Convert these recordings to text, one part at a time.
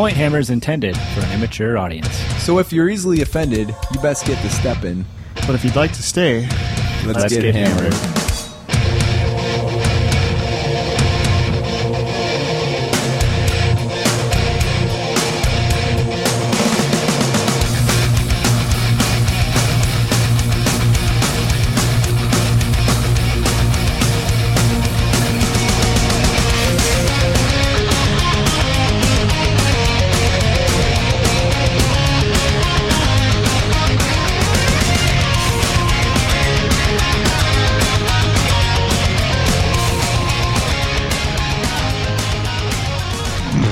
Point Hammer is intended for an immature audience. So if you're easily offended, you best get the step in. But if you'd like to stay, Let's, Let's get, get hammered. hammered.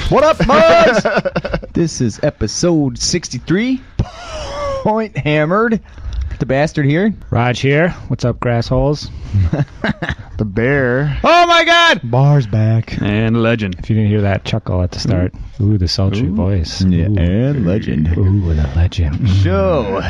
What up, mugs? this is episode 63. Point hammered. The bastard here. Raj here. What's up, grassholes? the bear. Oh my god! Bar's back. And legend. If you didn't hear that chuckle at the start, mm-hmm. ooh, the sultry voice. Yeah, Ooh. and legend. Ooh, the legend. So,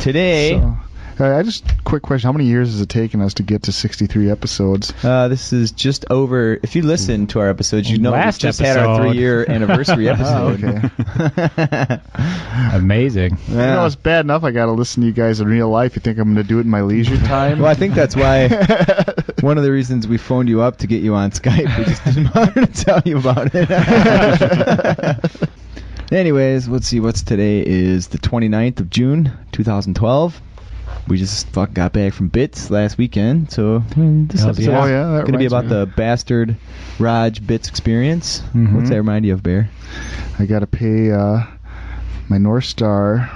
today, So, uh, I just quick question: How many years has it taken us to get to 63 episodes? uh, this is just over. If you listen to our episodes, you know we Last just had our three year anniversary Oh, episode. okay. Amazing. You know, it's bad enough I got to listen to you guys in real life. You think I'm going to do it in my leisure time? Well, I think that's why one of the reasons we phoned you up to get you on Skype. We just didn't want to tell you about it. Anyways, let's see. What's today? Is the 29th of June, 2012. We just fuck got back from Bits last weekend, so hmm, this episode yeah. Oh, yeah, going to be about me. the bastard Raj Bits experience. Mhm. What's that remind you of, Bear? I got to pay uh, my North Star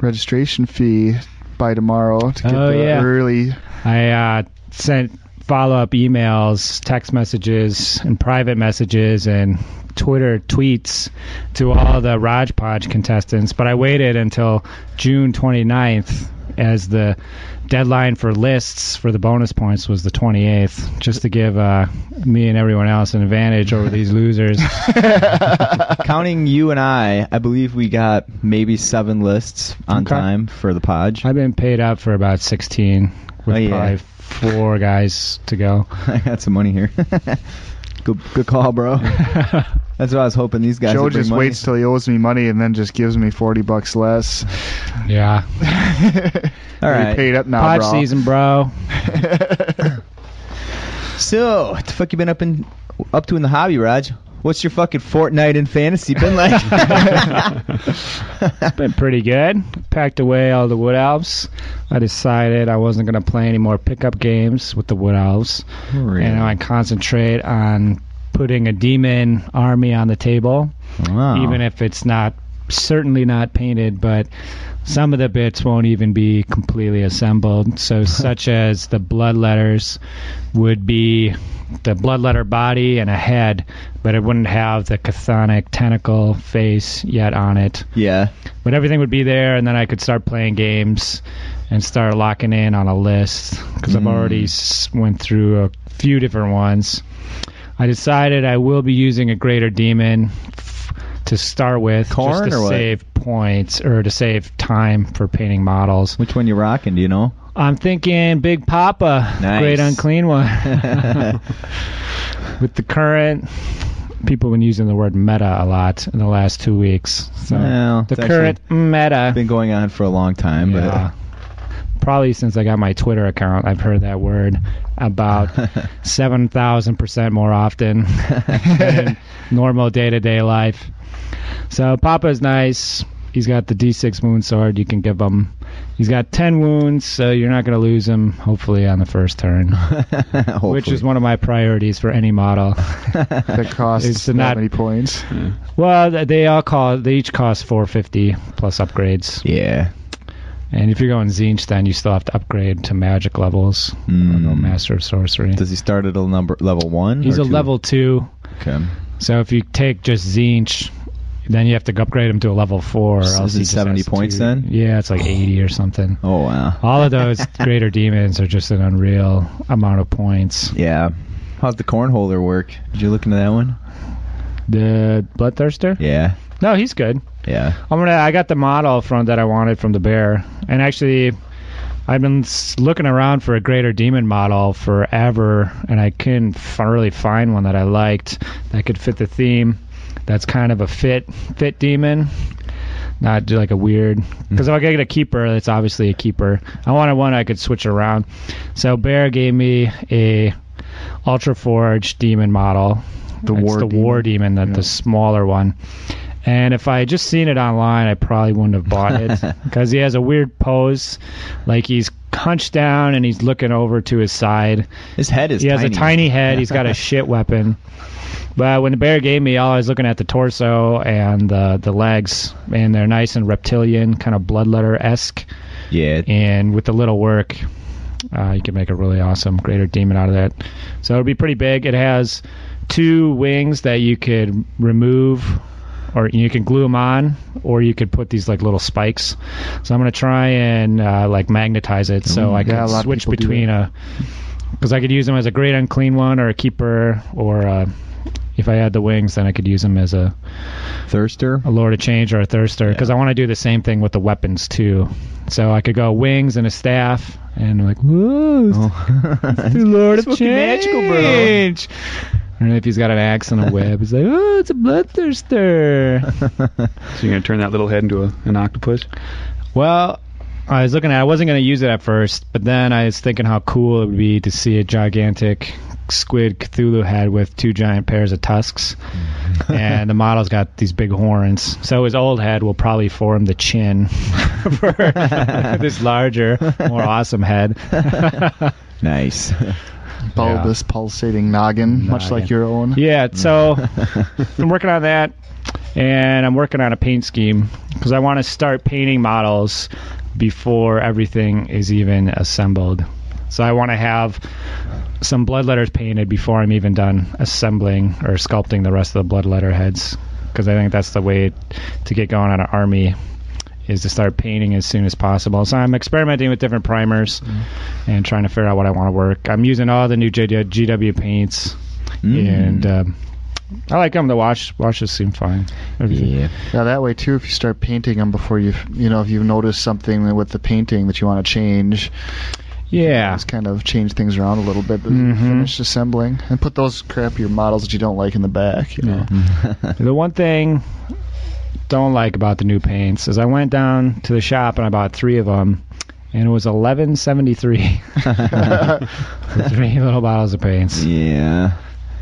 registration fee by tomorrow to get Oh, the yeah. early. I uh, sent follow up emails, text messages, and private messages and Twitter tweets to all the Raj Podge contestants, but I waited until June 29th as the deadline for lists for the bonus points was the 28th, just to give uh, me and everyone else an advantage over these losers. Counting you and I, I believe we got maybe seven lists on Okay. time for the Podge. I've been paid up for about 16, with Oh, yeah. probably four guys to go. I got some money here. good, good call, bro. That's what I was hoping these guys Joe would bring just money. waits till he owes me money and then just gives me 40 bucks less. yeah. All right. You're paid up now, Podge bro. season, bro. So, what the fuck you been up in up to in the hobby, Raj? What's your fucking Fortnite and fantasy been like? It's been pretty good. Packed away all the wood elves. I decided I wasn't going to play any more pickup games with the wood elves, and I concentrate on putting a demon army on the table, wow. even if it's not certainly not painted, but some of the bits won't even be completely assembled. So, such as the blood letters would be the bloodletter body and a head, but it wouldn't have the chthonic tentacle face yet on it. yeah. But everything would be there, and then I could start playing games and start locking in on a list because I've Mm. already went through a few different ones. I decided I will be using a greater demon f- to start with, Khorne just to or what? save points or to save time for painting models. Which one you rocking? Do you know? I'm thinking Big Papa, Nice. great unclean one. With the current, people have been using the word meta a lot in the last two weeks. So Well, the current meta. Been going on for a long time, Yeah. Probably since I got my Twitter account, I've heard that word about 7,000% more often than normal day to day life. So Papa's nice. He's got the D6 wound sword. You can give him. He's got 10 wounds, so you're not going to lose him, hopefully, on the first turn, which is one of my priorities for any model. That costs that not- many points. Well, they all cost, they each cost 450 plus upgrades. yeah. And if you're going Tzeentch, then you still have to upgrade to magic levels. Or go Mm. Master of Sorcery. Does he start at a number level one? He's or a two? level two, Okay. so if you take just Tzeentch, then you have to upgrade him to a level four. Or else is it 70 points two- then? Yeah, it's like 80 or something. Oh wow. All of those greater demons are just an unreal amount of points. Yeah. How's the cornholder work? Did you look into that one? The Bloodthirster? Yeah. No, he's good. Yeah. I'm gonna. I got the model from that I wanted from the bear, and actually, I've been looking around for a greater demon model forever, and I couldn't really find one that I liked that could fit the theme. That's kind of a fit fit demon. Not like a weird, mm. because if I get a keeper, it's obviously a keeper. I wanted one I could switch around. So Bear gave me a Ultraforge demon model. The It's war the demon. war demon, the, Yeah. the smaller one. And if I had just seen it online, I probably wouldn't have bought it because he has a weird pose, like he's hunched down and he's looking over to his side. His head is He has tiny. a tiny head. He's got a shit weapon. But when the bear gave me, all I was looking at the torso and the the legs, and they're nice and reptilian, kind of bloodletter esque. Yeah. And with a little work, uh, you can make a really awesome greater demon out of that. So it'll be pretty big. It has two wings that you could remove, or you can glue them on, or you could put these like little spikes. So I'm gonna try and uh, like magnetize it so Ooh, I can a switch between a because I could use them as a great unclean one or a keeper, or uh, if I had the wings, then I could use them as a, Thirster. a Lord of Change or a Thirster. Because I want to do the same thing with the weapons too. So I could go wings and a staff, and I'm like, whoa, Oh. the Lord of change, magical, bro. Change. And if he's got an axe and a web, he's like, oh, it's a bloodthirster. So you're gonna turn that little head into a, an octopus? Well, I was looking at. I wasn't going to use it at first, but then I was thinking how cool it would be to see a gigantic squid Cthulhu had with two giant pairs of tusks, mm-hmm. and the model's got these big horns. So his old head will probably form the chin for this larger, more awesome head. nice. Bulbous, pulsating noggin, much like your own. Yeah, so mm. I'm working on that, and I'm working on a paint scheme because I want to start painting models before everything is even assembled. So I want to have some blood letters painted before I'm even done assembling or sculpting the rest of the blood letter heads because I think that's the way to get going on an army is to start painting as soon as possible. So I'm experimenting with different primers and trying to figure out what I want to work. I'm using all the new GW paints Mm. and um, I like them. The wash washes seem fine. yeah. Yeah, that way too. If you start painting them before you, you know, if you've noticed something with the painting that you want to change, Yeah. just kind of change things around a little bit. as you Mhm. Finish assembling and put those crappier models that you don't like in the back. You know. The one thing don't like about the new paints is I went down to the shop and I bought three of them, and it was eleven seventy three. three little bottles of paints. yeah.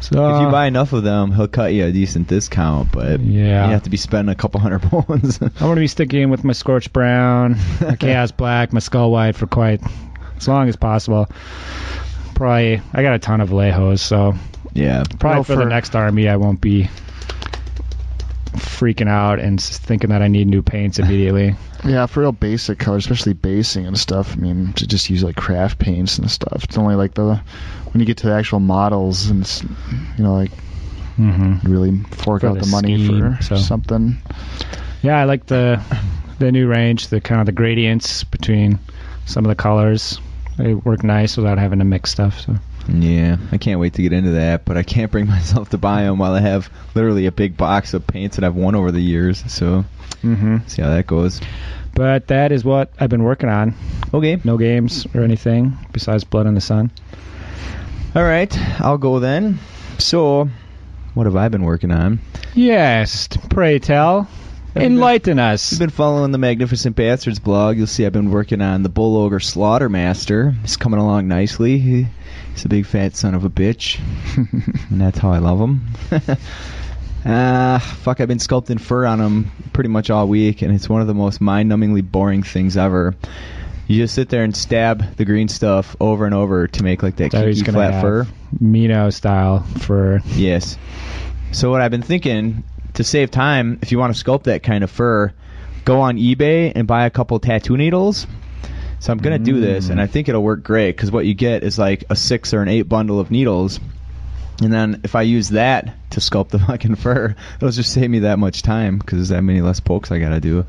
So If you buy enough of them, he'll cut you a decent discount, but Yeah. you have to be spending a couple hundred pounds. I'm gonna be sticking with my scorched brown, my chaos black, my skull white for quite as long as possible. Probably I got a ton of Lejos, so yeah. probably Well, for, the next army I won't be freaking out and thinking that I need new paints immediately. Yeah, for real basic colors, especially basing and stuff. I mean, to just use like craft paints and stuff. It's only like the when you get to the actual models and it's, you know like mm-hmm. really fork For out the the, money scheme, for so. something. Yeah, I like the the new range, the kind of the gradients between some of the colors. They work nice without having to mix stuff. So Yeah, I can't wait to get into that, but I can't bring myself to buy them while I have literally a big box of paints that I've won over the years. So, mm-hmm. see how that goes. But that is what I've been working on. Okay. No games or anything besides Blood in the Sun. All right, I'll go then. So, what have I been working on? Yes, pray tell. Enlighten us. If you've been following the Magnificent Bastards blog, you'll see I've been working on the Bull Ogre Slaughtermaster. He's coming along nicely. He, he's a big fat son of a bitch, and that's how I love him. Ah, fuck! I've been sculpting fur on him pretty much all week, and it's one of the most mind-numbingly boring things ever. You just sit there and stab the green stuff over and over to make like that So flat fur. Mino style fur. Yes. So what I've been thinking to save time, if you want to sculpt that kind of fur, go on eBay and buy a couple tattoo needles. So I'm gonna do this, and I think it'll work great because what you get is like a six or an eight bundle of needles, and then if I use that to sculpt the fucking fur, it'll just save me that much time because there's that many less pokes I gotta do.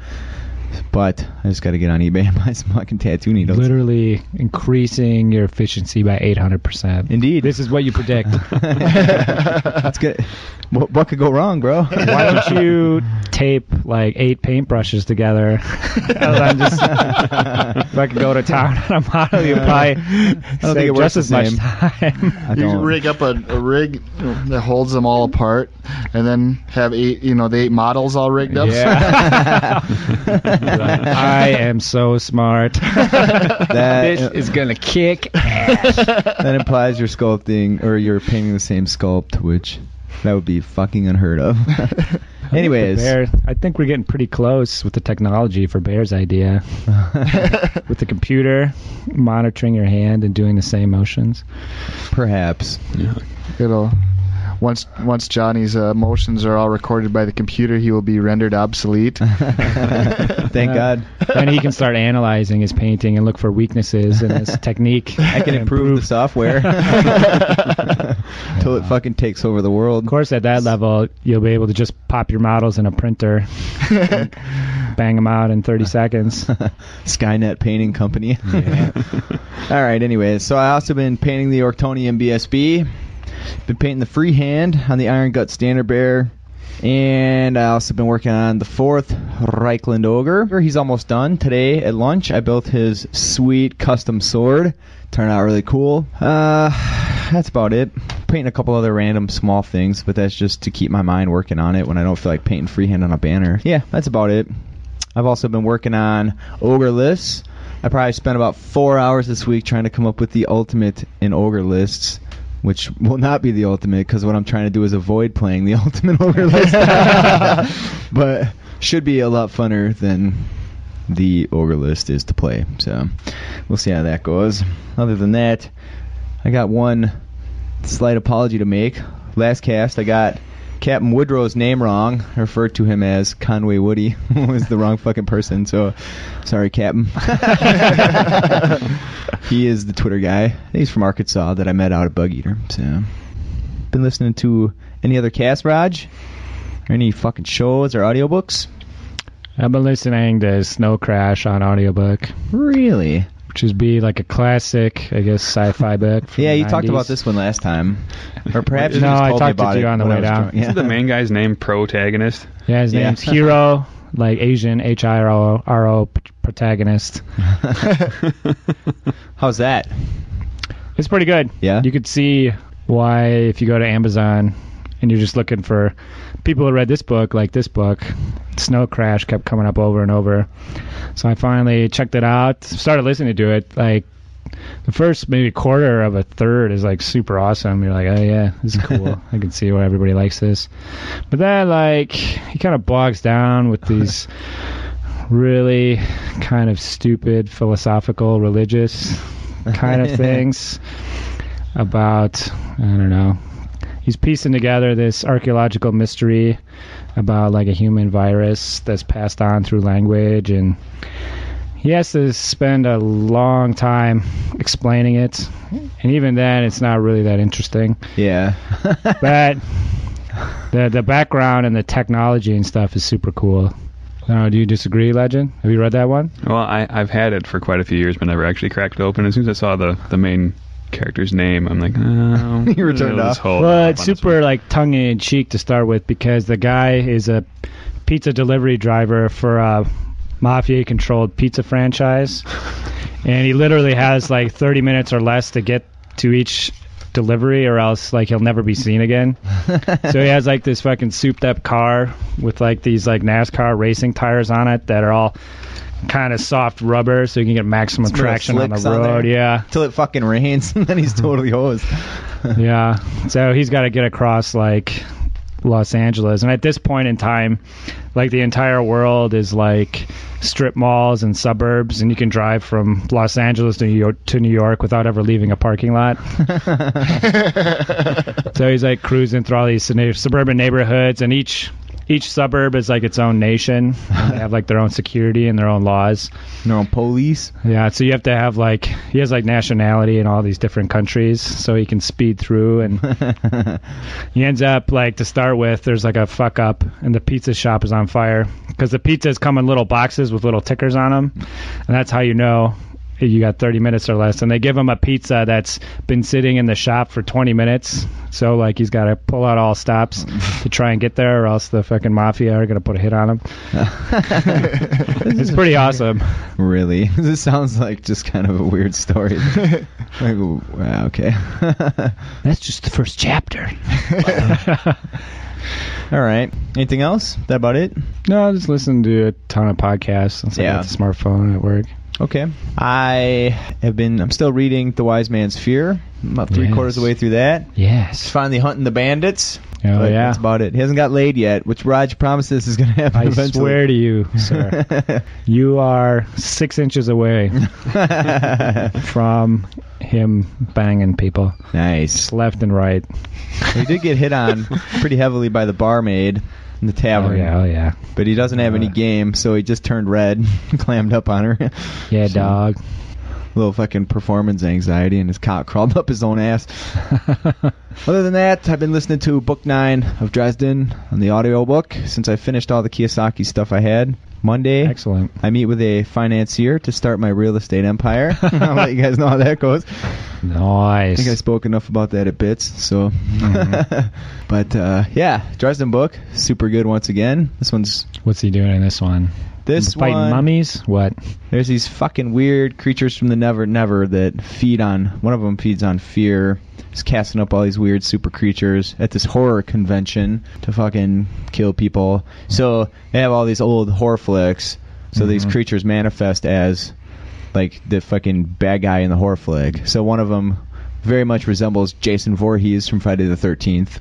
But I just got to get on eBay and buy some fucking tattoo needles. Literally increasing your efficiency by 800%. Indeed. This is what you predict. That's good. What, what could go wrong, bro? Why don't you tape like eight paintbrushes together? and then just, if I could go to town on a model, you'd probably think save it works just as the much time. You rig up a, a rig that holds them all apart, and then have eight, you know, the eight models all rigged up. Yeah. I am so smart. That- this uh, is gonna kick ass. that implies you're sculpting or you're painting the same sculpt, which that would be fucking unheard of. Anyways, Bear, I think we're getting pretty close with the technology for Bear's idea. with the computer monitoring your hand and doing the same motions. perhaps. It'll once once Johnny's uh, motions are all recorded by the computer, he will be rendered obsolete. Thank Yeah. God. Then he can start analyzing his painting and look for weaknesses in his technique. I can improve the software until it fucking takes over the world. Of course, at that level, you'll be able to just pop your models in a printer, bang them out in 30 seconds. Skynet Painting Company. All right. Anyways, so I also been painting the Ortonium BSB. Been painting the freehand on the Iron Gut Standard Bear. And I also been working on the fourth Reichland Ogre. He's almost done. Today at lunch, I built his sweet custom sword. Turned out really cool. Uh, that's about it. Painting a couple other random small things, but that's just to keep my mind working on it when I don't feel like painting freehand on a banner. Yeah, that's about it. I've also been working on ogre lists. I probably spent about four hours this week trying to come up with the ultimate in ogre lists, which will not be the ultimate because what I'm trying to do is avoid playing the ultimate ogre list. but should be a lot funner than the ogre list is to play. So we'll see how that goes. Other than that, I got one slight apology to make. Last cast, I got Captain Woodrow's name wrong. I referred to him as Conway Woody, was the wrong fucking person. So, sorry, Captain. he is the Twitter guy. He's from Arkansas that I met out at Bug Eater. So, been listening to any other cast, Raj? Or any fucking shows or audiobooks? I've been listening to Snow Crash on audiobook, Really? Which is be like a classic, I guess, sci-fi book. from Yeah, the you talked about this one last time, or perhaps you No, I told me talked to about you it on the way was down. drunk. Yeah. Isn't the main guy's name protagonist? Yeah, his Yeah. name's Hiro, like Asian H I R O R O protagonist. How's that? It's pretty good. Yeah? You could see why if you go to Amazon and you're just looking for people who read this book, like this book, Snow Crash kept coming up over and over. So I finally checked it out, started listening to it. Like the first maybe quarter of a third is like super awesome. You're like, oh yeah, this is cool. I can see why everybody likes this. But then like he kind of bogs down with these really kind of stupid philosophical religious kind of things about I don't know. He's piecing together this archaeological mystery about like a human virus that's passed on through language and he has to spend a long time explaining it and even then it's not really that interesting Yeah. but the the background and the technology and stuff is super cool uh, do you disagree legend have you read that one Well, I, I've had it for quite a few years, but never actually cracked it open. As soon as I saw the, the main character's name, I'm like, oh. You were turned off. Well, off it's super like tongue in cheek to start with because the guy is a pizza delivery driver for a mafia controlled pizza franchise. and he literally has like 30 minutes or less to get to each delivery or else like he'll never be seen again. so he has like this fucking souped up car with like these like NASCAR racing tires on it that are all kind of soft rubber so you can get maximum real traction on the slicks on road. yeah. Till it fucking rains, and then he's totally hosed. Yeah. So he's got to get across like Los Angeles, and at this point in time, like the entire world is like strip malls and suburbs, and you can drive from Los Angeles to New York, to New York without ever leaving a parking lot. so he's like cruising through all these suburban neighborhoods, and each each suburb is like its own nation. They have like their own security and their own laws. Their own police. Yeah, so you have to have like he has like nationality in all these different countries, so he can speed through. And he ends up like to start with, there's like a fuck up, and the pizza shop is on fire because the pizzas come in little boxes with little tickers on them, and that's how you know you got 30 minutes or less. And they give him a pizza that's been sitting in the shop for 20 minutes, so like he's got to pull out all stops to try and get there, or else the fucking mafia are gonna put a hit on him. It's pretty awesome. Really? This sounds like just kind of a weird story. like, wow, okay. That's just the first chapter. All right. Anything else? That about it? No, I just listen to a ton of podcasts since I Yeah. got the smartphone at work. Okay. I have been. I'm still reading The Wise Man's Fear. I'm about three Yes. quarters of the way through that. Yes. finally hunting the bandits. Oh But yeah. That's about it. He hasn't got laid yet, which Raj promises is going to happen I eventually. swear to you, sir, you are six inches away from him banging people, nice. just left and right. He did get hit on pretty heavily by the barmaid in the Oh tavern. yeah, oh yeah, But he doesn't have any Uh. game, so he just turned red, clammed up on her. yeah, So, dog. Little fucking performance anxiety, and his cock crawled up his own ass. Other than that, I've been listening to Book 9 of Dresden on the audiobook since I finished all the Kiyosaki stuff I had. Monday, Excellent. I meet with a financier to start my real estate empire. I'll let you guys know how that goes. Nice. I think I spoke enough about that at bits. So, Mm-hmm. but uh, yeah, Dresden book, super good once again. This one's What's he doing in this one? This Fighting one. mummies? What? There's these fucking weird creatures from the Never Never that feed on. One of them feeds on fear. He's casting up all these weird super creatures at this horror convention to fucking kill people. So they have all these old horror flicks. So these Mhm. creatures manifest as like the fucking bad guy in the horror flick. So one of them very much resembles Jason Voorhees from Friday the 13th,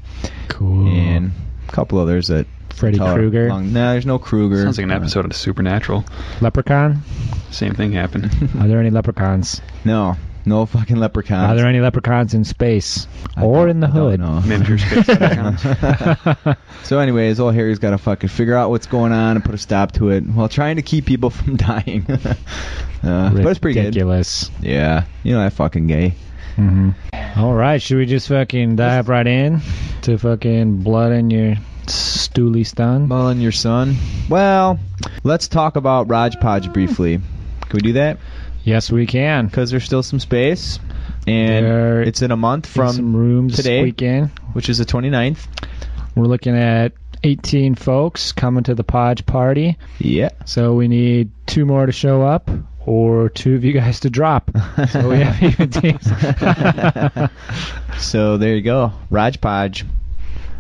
Cool. and a couple others that. Freddy tell- Krueger? long- No, there's no Krueger. Sounds like an episode of Supernatural. Leprechaun? Same thing happened. Are there any leprechauns? No, no fucking leprechauns. Are there any leprechauns in space I or don't- in the I don't hood? know. Miniature space leprechauns. so, anyways, old Harry's got to fucking figure out what's going on and put a stop to it while trying to keep people from dying. uh, but it's pretty good. Ridiculous. Yeah, you know that fucking gay. hmm All right, should we just fucking dive right in to fucking blood in your stooly stun? Mullen, your son. Well, let's talk about Raj Podge briefly. Can we do that? Yes, we can. Because there's still some space, and There it's in a month From some rooms today. weekend. which is the 29th. We're looking at 18 folks coming to the Podge party. Yeah. So we need two more to show up or two of you guys to drop. So we have even teams. so there you go, Raj Podge.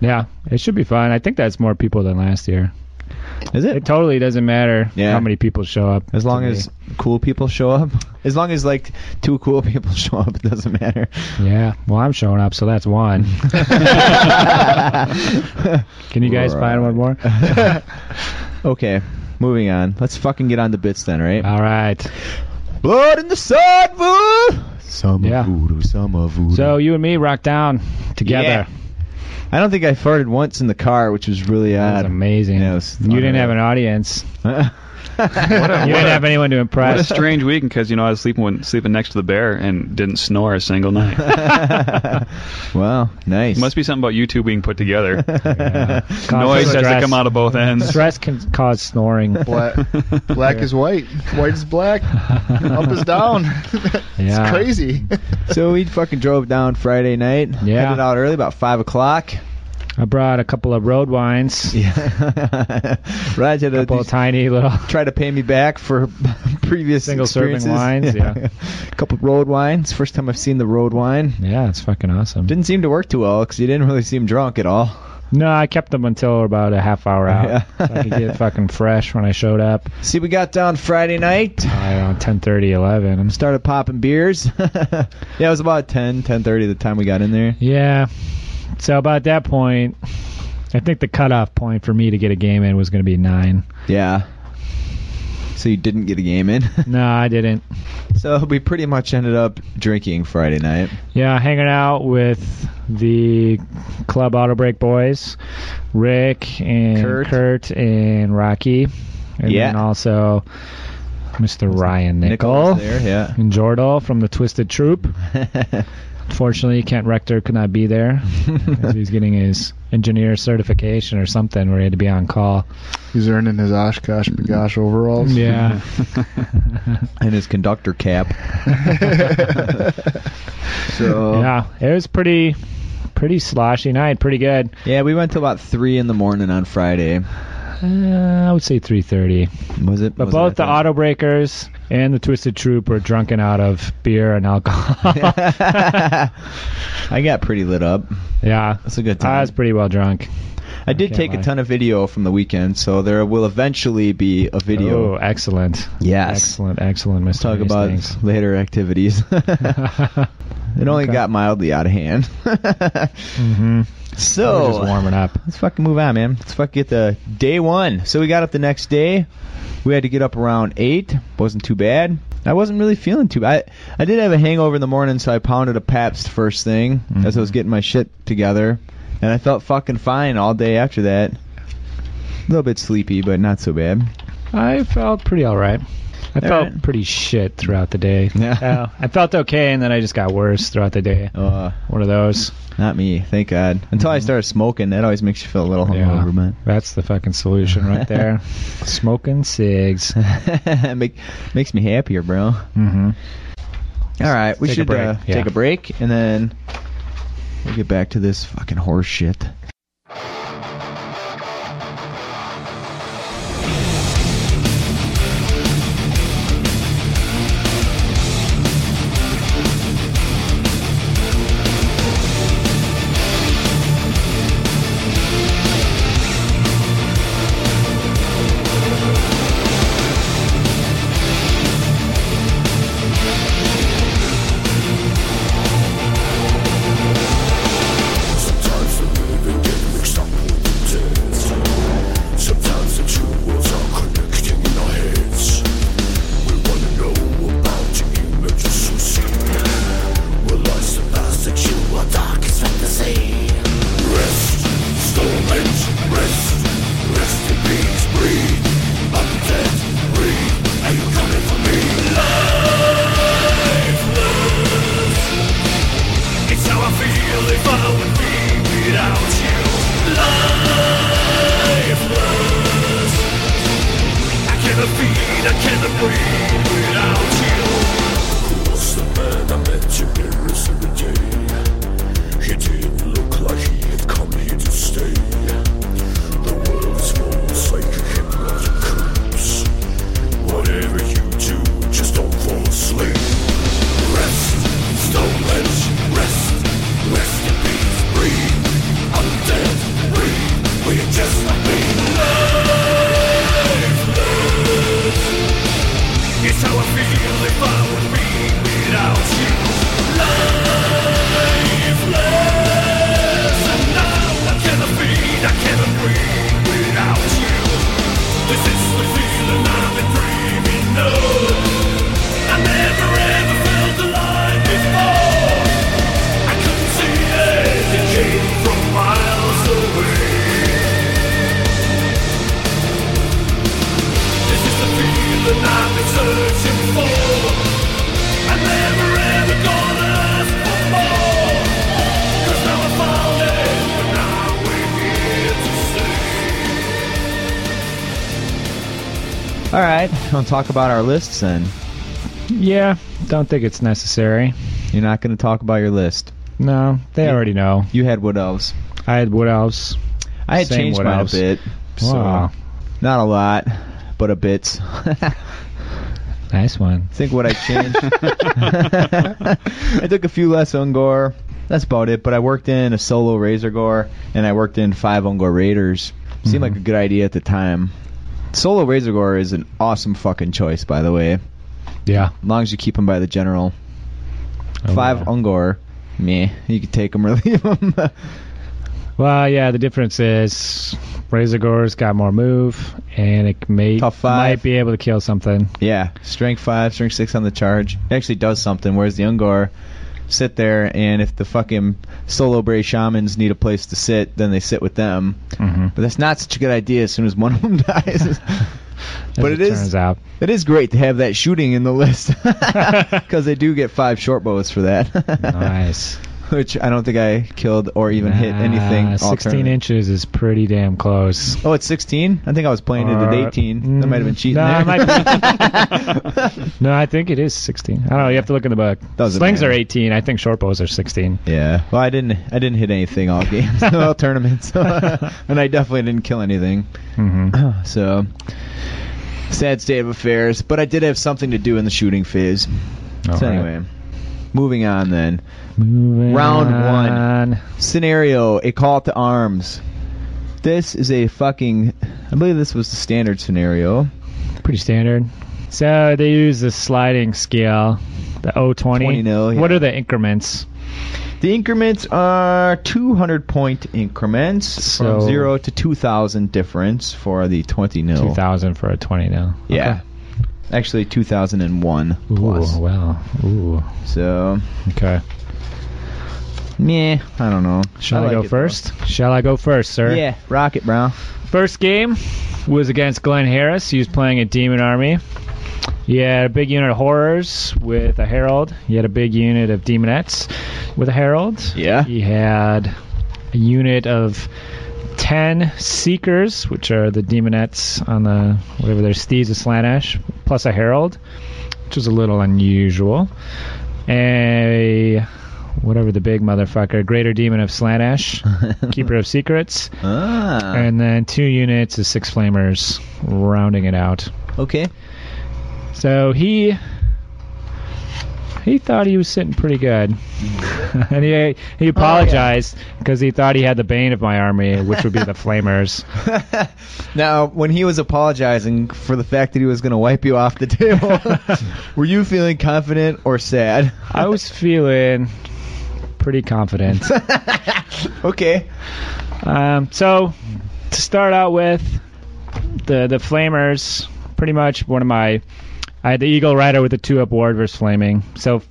Yeah, it should be fun. I think that's more people than last year. Is It it? totally doesn't matter Yeah. how many people show up. As long to me. as cool people show up. As long as like two cool people show up, it doesn't matter. Yeah, well, I'm showing up, so that's one. Can you guys find one more? okay, moving on. Let's fucking get on the bits then, right? All right. Blood in the sun, voodoo. Summer Yeah. voodoo, summer voodoo. So you and me rock down together. Yeah. I don't think I farted once in the car, which was really odd. amazing. Yeah, it was you didn't have an audience. What a- you didn't have anyone to impress. What a strange week because you know I was sleeping when, sleeping next to the bear and didn't snore a single night. wow, nice. Must be something about you two being put together. Yeah. Noise Causes has to come out of both ends. Stress can cause snoring. Black, black is white. White is black. Up is down. Yeah. it's crazy. so we fucking drove down Friday night. Yeah. Headed out early, about five o'clock. I brought a couple of road wines. Yeah. Raj A couple of tiny little. try to pay me back for previous Single serving wines, yeah. a couple of road wines. First time I've seen the road wine. Yeah, it's fucking awesome. Didn't seem to work too well because you didn't really seem drunk at all. No, I kept them until about a half hour out, Yeah. so I could get fucking fresh when I showed up. See, we got down Friday night. Know, 10:30, 11. I'm Started popping beers. yeah, it was about 10, 10.30 the time we got in there. Yeah. So about that point, I think the cutoff point for me to get a game in was going to be nine. Yeah. So you didn't get a game in. No, I didn't. So we pretty much ended up drinking Friday night. Yeah, hanging out with the Club Auto Break boys, Rick and Kurt. Kurt, and Rocky, and Yeah. then also Mr. Ryan Nickel Nickel there, yeah. and Jordal from the Twisted Troop. Unfortunately, Kent Rector could not be there. as He's getting his engineer certification or something where he had to be on call. He's earning his OshKosh B'gosh overalls. Yeah. and his conductor cap. so yeah, it was pretty, pretty sloshy night. Pretty good. yeah, we went till about three in the morning on Friday. Uh, I would say 3:30. Was it? But was both that the? Auto Breakers and the Twisted Troop were drunken out of beer and alcohol. I got pretty lit up. yeah, That's a good time. I was pretty well drunk. I did can't take lie. a ton of video from the weekend, so there will eventually be a video. Oh, excellent. Yes. Excellent, excellent, Mr. Talk about Hastings. later activities. it only Okay. got mildly out of hand. mm-hmm. So just warming up. Let's fucking move on, man. Let's fucking get the day one. So we got up the next day. We had to get up around eight. Wasn't too bad. I wasn't really feeling too bad. I, I did have a hangover in the morning, so I pounded a Pabst first thing as I was mm-hmm. getting my shit together, and I felt fucking fine all day after that. A little bit sleepy, but not so bad. I felt pretty all right. I All felt right. pretty shit throughout the day. Yeah. Uh, I felt okay, and then I just got worse throughout the day. Uh, One of those. not me, thank God. Until I started smoking, that always makes you feel a little hungover, man. That's the fucking solution right there. Smoking cigs. Make, makes me happier, bro. Mm-hmm. All right, we Take a should break, uh, yeah. take a break and then we'll get back to this fucking horse shit. Want to talk about our lists then? Yeah, don't think it's necessary. You're not going to talk about your list. No, they Yeah. already know. You had wood elves. I had Wood Elves. I had Same changed wood mine elves. a bit. So Wow. not a lot, but a bit. Nice one. Think what I changed. I took a few less Ungor. That's about it. But I worked in a solo Razorgor, and I worked in five Ungor Raiders. Seemed like mm-hmm. a good idea at the time. Solo Razorgor is an awesome fucking choice, by the way. Yeah. As long as you keep him by the general. Oh, five yeah. Ungor, meh. You can take him or leave him. Well, yeah, the difference is Razorgor's got more move, and it may might be able to kill something. Yeah, strength five, strength six on the charge. It actually does something. Whereas the Ungor sit there, and if the fucking solo Bray shamans need a place to sit, then they sit with them. Mm-hmm. But that's not such a good idea. As soon as one of them dies. but it is turns out. it is great to have that shooting in the list because they do get five short bows for that. Nice. Which I don't think I killed or even hit anything. All 16 tournament. inches is pretty damn close. Oh, it's 16. I think I was playing it at Uh, 18. that might have been cheating no, there. it might be. no, I think it is 16. I don't know. You have to look in the book. Doesn't Slings matter. are 18. I think short bows are 16. Yeah. Well, I didn't. I didn't hit anything all games, all tournaments, and I definitely didn't kill anything. Mm-hmm. So, sad state of affairs. But I did have something to do in the shooting phase. so anyway, moving on then. Moving Round one. Scenario: A call to arms. This is a fucking. I believe this was the standard scenario. Pretty standard. So they use the sliding scale, the O20. 20 nil, What are the increments? The increments are 200 point increments So- from 0 to 2,000 difference for the 20 nil. 2,000 for a 20 now. Yeah. Actually, 2001 Ooh, plus. wow. Ooh. So, Okay. meh, I don't know. Shall I, like go it, though. first? Shall I go first, sir? Yeah, Rocket Brown. First game was against Glenn Harris. He was playing a Demon Army. He had a big unit of horrors with a herald. He had a big unit of demonettes with a herald. Yeah. He had a unit of ten seekers, which are the demonettes on the whatever their steeds of Slaanesh, plus a herald, which was a little unusual. A whatever the big motherfucker, greater demon of Slaanesh, keeper of secrets, Ah. and then two units of six flamers, rounding it out. okay. So he he thought he was sitting pretty good, and he he apologized because he thought he had the bane of my army, which would be the flamers. now, when he was apologizing for the fact that he was going to wipe you off the table, were you feeling confident or sad? I was feeling pretty confident. okay. Um, so to start out with, the the flamers, pretty much one of my. I had the Eagle Rider with the two up ward versus flaming. So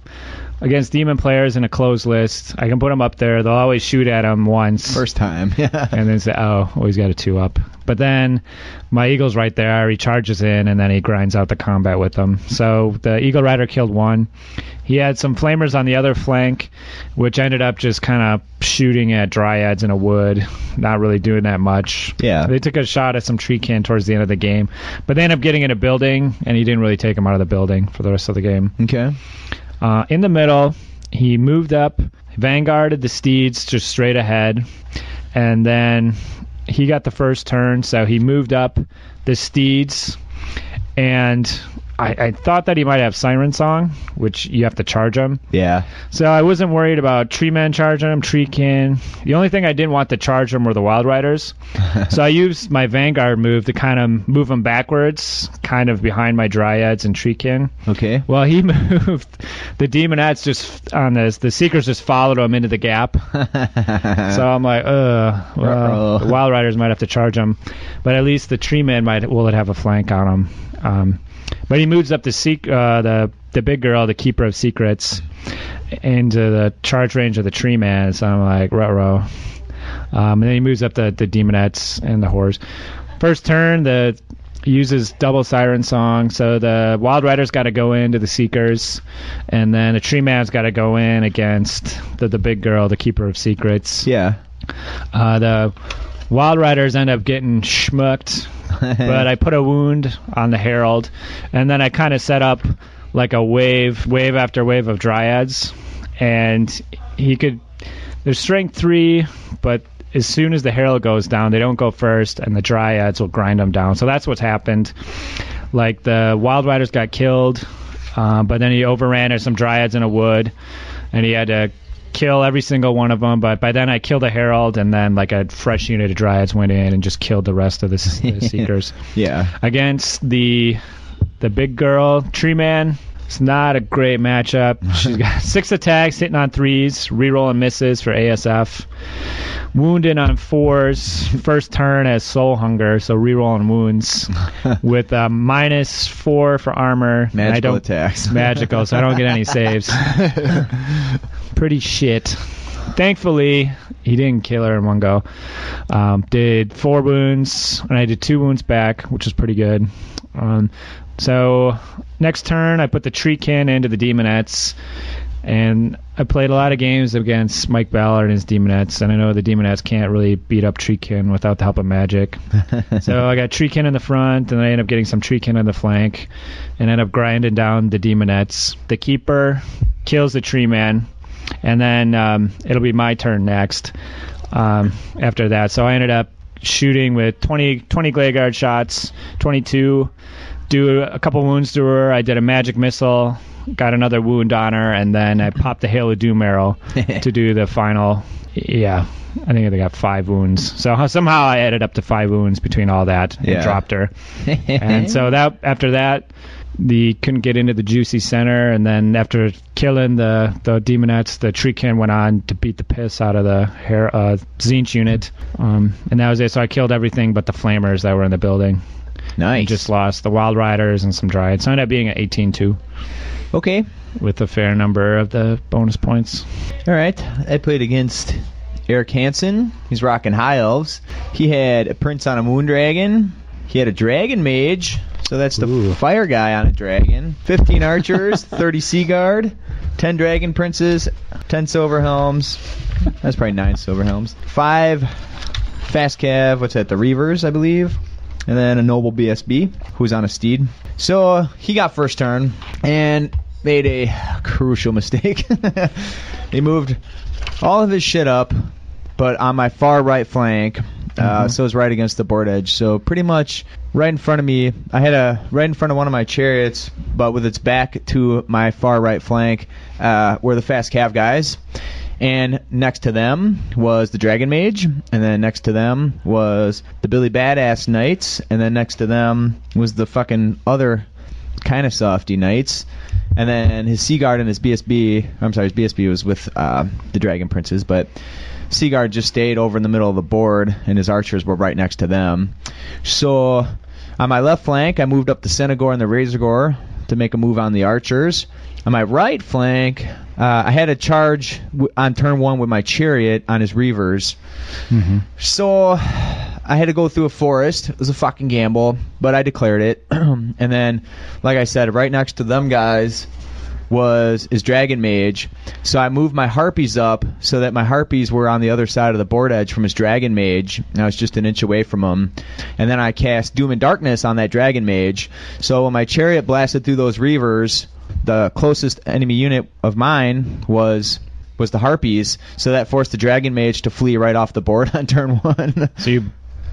against demon players in a closed list, I can put them up there. They'll always shoot at them once. First time. Yeah. and then say, oh, he's got a two up. But then my eagle's right there. He charges in, and then he grinds out the combat with them. So the eagle rider killed one. He had some flamers on the other flank, which ended up just kind of shooting at dryads in a wood, not really doing that much. Yeah. They took a shot at some tree can towards the end of the game, but they ended up getting in a building, and he didn't really take them out of the building for the rest of the game. Okay. Uh, in the middle, he moved up, vanguarded the steeds just straight ahead, and then he got the first turn, so he moved up the steeds, and I, I thought that he might have Siren Song, which you have to charge him. Yeah. So I wasn't worried about Tree Men charging him, Tree Kin. The only thing I didn't want to charge him were the Wild Riders. so I used my Vanguard move to kind of move him backwards, kind of behind my Dryads and Tree Kin. Okay. Well, he moved. The demonettes just on this. The seekers just followed him into the gap. So I'm like, uh, well, the Wild Riders might have to charge him, but at least the Tree Man might will it have a flank on him. Um, but he moves up the seek, uh, the the big girl, the keeper of secrets, into the charge range of the Tree Man. So I'm like, row Um, and then he moves up the the demonettes and the horrors. First turn, the uses double siren song, so the Wild Rider's got to go into the Seekers, and then the Tree Man's got to go in against the the big girl, the Keeper of Secrets. yeah. Uh, the Wild Riders end up getting schmucked, but I put a wound on the Herald, and then I kind of set up like a wave, wave after wave of Dryads, and he could. There's strength three, but as soon as the Herald goes down, they don't go first, and the Dryads will grind them down. So that's what's happened. Like the Wild Riders got killed, uh, but then he overran some Dryads in a wood, and he had to kill every single one of them. But by then I killed a Herald, and then like a fresh unit of Dryads went in and just killed the rest of the, the Seekers Yeah. against the the big girl Tree Man. It's not a great matchup. She's got six attacks, hitting on threes, reroll and misses for ASF. Wounded on fours. First turn as Soul Hunger, so reroll and wounds. With a minus four for armor. Magical attacks. magical, so I don't get any saves. Pretty shit. Thankfully, he didn't kill her in one go. Um, did four wounds, and I did two wounds back, which is pretty good. Um, so next turn, I put the Treekin into the Demonettes, and I played a lot of games against Mike Ballard and his Demonettes, and I know the Demonettes can't really beat up Treekin without the help of magic. so I got Treekin in the front, and I end up getting some Treekin on the flank, and end up grinding down the Demonettes. The Keeper kills the Tree Man, and then um, it'll be my turn next um, after that. So I ended up shooting with 20, 20 Glade Guard shots, 22, do a couple wounds to her. I did a magic missile, got another wound on her, and then I popped the Hail of Doom arrow to do the final. Yeah, I think they got five wounds. So somehow I added up to five wounds between all that and Yeah. dropped her. and so that after that, the couldn't get into the juicy center, and then after killing the the demonettes, the treekin went on to beat the piss out of the hair uh, Tzeentch unit, um, and that was it. So I killed everything but the flamers that were in the building. nice. And just lost the wild riders and some dryads. So I ended up being at 18-2 okay. with a fair number of the bonus points. All right. I played against Eric Hansen. He's rocking high elves. He had a prince on a moon dragon. He had a dragon mage. So that's the Ooh. fire guy on a dragon. 15 archers, 30 sea guard, 10 dragon princes, 10 silver helms. That's probably 9 silver helms. 5 fast cav, what's that, the reavers, I believe. And then a noble BSB who's on a steed. So uh, he got first turn and made a crucial mistake. he moved all of his shit up, but on my far right flank. Uh, so it's right against the board edge. So pretty much right in front of me, I had a right in front of one of my chariots, but with its back to my far right flank uh, were the fast cav guys. And next to them was the Dragon Mage, and then next to them was the Billy Badass Knights, and then next to them was the fucking other kind of softy Knights. And then his Seaguard and his BSB, I'm sorry, his BSB was with uh, the Dragon Princes, but Seaguard just stayed over in the middle of the board, and his archers were right next to them. So on my left flank, I moved up the Centigor and the Razorgor to make a move on the archers. On my right flank, uh, I had a charge w- on turn one with my chariot on his reavers. So I had to go through a forest. It was a fucking gamble, but I declared it. and then, like I said, right next to them guys was his dragon mage. So I moved my harpies up so that my harpies were on the other side of the board edge from his dragon mage. I was just an inch away from him. And then I cast Doom and Darkness on that dragon mage. So when my chariot blasted through those reavers, the closest enemy unit of mine was was the harpies. So that forced the dragon mage to flee right off the board on turn one. So you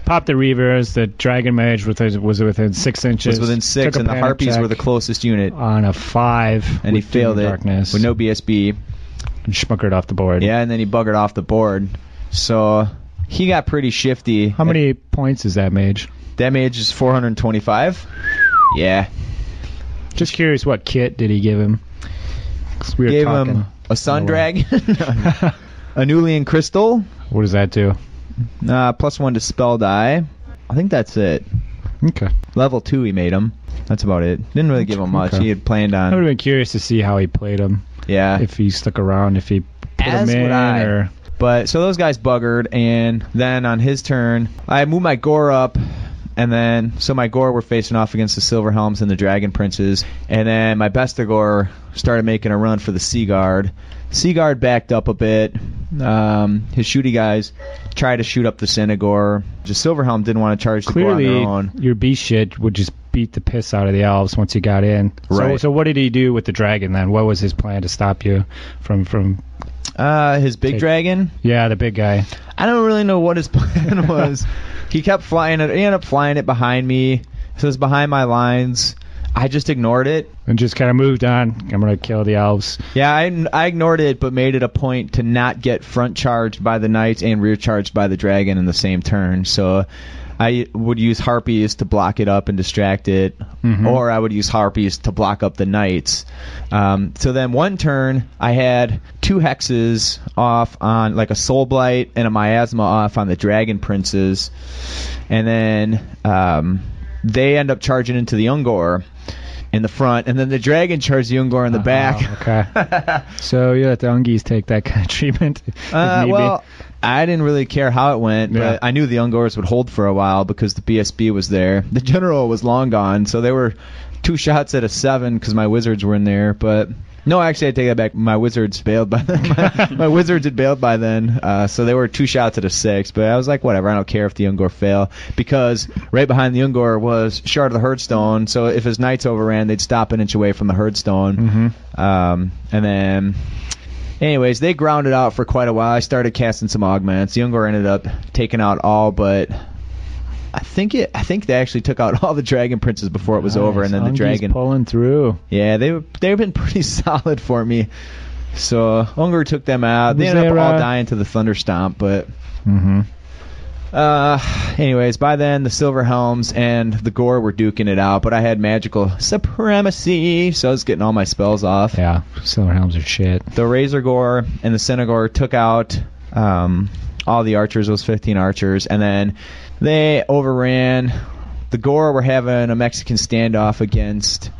popped the Reavers, the Dragon Mage was, was within six inches. was within six, and the harpies were the closest unit. on a five, And he failed it Darkness with no BSB. and schmuckered off the board. Yeah, and then he buggered off the board. So he got pretty shifty. How many points is that mage? That mage is 425. Yeah. Just curious, what kit did he give him? we Gave talking. him a sun dragon, a Nulian crystal, What does that do? Uh, plus one to spell die. I think that's it. Okay. Level two, he made him. That's about it. Didn't really give him much. Okay. He had planned on. I would have been curious to see how he played him. Yeah. If he stuck around, if he put As him in, I. or But so those guys buggered, and then on his turn, I moved my gore up, and then so my gore were facing off against the Silver Helms and the Dragon Princes, and then my Bestigor started making a run for the Sea Guard. Sea Guard backed up a bit. Um, his shooty guys tried to shoot up the Centigor. Just Silverhelm didn't want to charge the gore on clearly their own. your B shit would just beat the piss out of the elves once he got in. So, Right. so what did he do with the dragon then? What was his plan to stop you from from? Uh, his big Take- dragon. Yeah, the big guy. I don't really know what his plan was. he kept flying it. He ended up flying it behind me. So it's behind my lines. I just ignored it. and just kind of moved on. I'm gonna kill the elves. Yeah, I, I ignored it, but made it a point to not get front charged by the knights and rear charged by the dragon in the same turn. So I would use harpies to block it up and distract it, or I would use harpies to block up the knights. Um, so then one turn, I had two hexes off on like a soul blight and a miasma off on the dragon princes, and then um, they end up charging into the Ungor in the front, and then the dragon charged the Ungor in the back. Oh, okay. so you let the Ungies take that kind of treatment. Uh, need be. well, I didn't really care how it went, Yeah. but I knew the Ungors would hold for a while because the BSB was there. The general was long gone, so they were two shots at a seven because my wizards were in there. But no, actually, I take that back. My wizards bailed by then. my, my wizards had bailed by then, uh, so they were two shots at a six. But I was like, whatever. I don't care if the Ungor fail because right behind the Ungor was Shard of the Herdstone. So if his knights overran, they'd stop an inch away from the Herdstone. Mhm. Um, and then, anyways, they grounded out for quite a while. I started casting some augments. The Ungor ended up taking out all but. I think it. I think they actually took out all the dragon princes before it was over, and then the dragon. pulling through. Yeah, they they've been pretty solid for me. So Ungor took them out. They Was ended up all uh, dying to the thunder stomp, but Mm-hmm. uh, anyways, by then the Silver Helms and the Gore were duking it out, but I had magical supremacy, so I was getting all my spells off. Yeah, silver helms are shit. The Razorgor and the Centigor took out um, all the archers, those 15 archers, and then they overran. The Gore were having a Mexican standoff against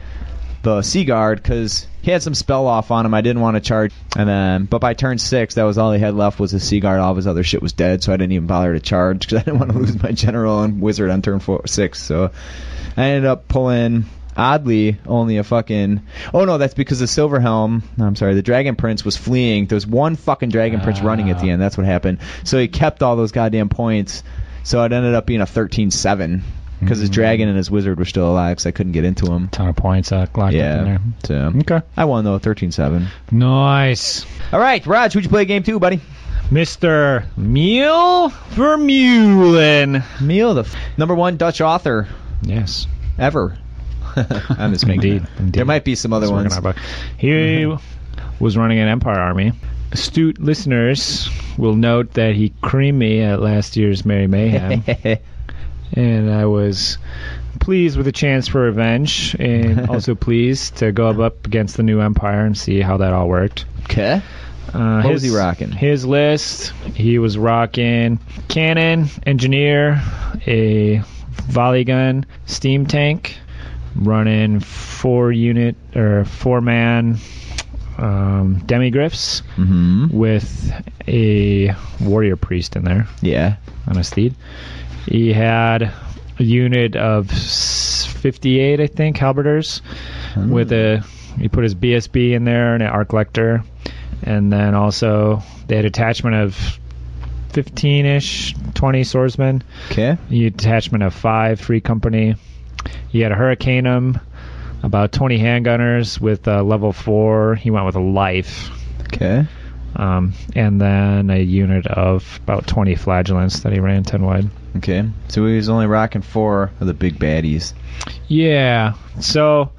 the Sea Guard because he had some spell off on him. I didn't want to charge, and then but by turn six, that was all he had left was the Sea Guard. All of his other shit was dead, so I didn't even bother to charge because I didn't want to lose my general and wizard on turn four, six. So I ended up pulling. Oddly, only a fucking. Oh no, that's because the Silver Helm. I'm sorry, the Dragon Prince was fleeing. there's one fucking Dragon Prince running at the ah. end. That's what happened. So he kept all those goddamn points. So it ended up being a 13-7 because his dragon and his wizard were still alive because I couldn't get into him. Ton of points uh, locked up in Yeah. there. So Okay. I won though, 13-7. Nice. All right, Raj, who'd you play game two, buddy? Mr. Meal Vermeulen. Meal, the f- number one Dutch author Yes. ever. I'm just making Indeed, indeed. There might be some other He's ones. on it, but He was running an Empire army. Astute listeners will note that he creamed me at last year's Merry Mayhem, and I was pleased with the chance for revenge, and also pleased to go up against the new Empire and see how that all worked. Okay. Uh, What his, was he rocking? His list, he was rocking cannon, engineer, a volley gun, steam tank, running four unit or four man um, demigriffs Mm-hmm. with a warrior priest in there Yeah. on a steed. He had a unit of 58, I think, halberders with a. He put his BSB in there and an Arch Lector, and then also they had attachment of 15ish, 20 swordsmen. Okay. A detachment of five free company. He had a Hurricaneum, about 20 handgunners with uh, level four. He went with a life. Okay. Um, and then a unit of about 20 flagellants that he ran 10 wide. Okay. So he was only rocking four of the big baddies. Yeah. So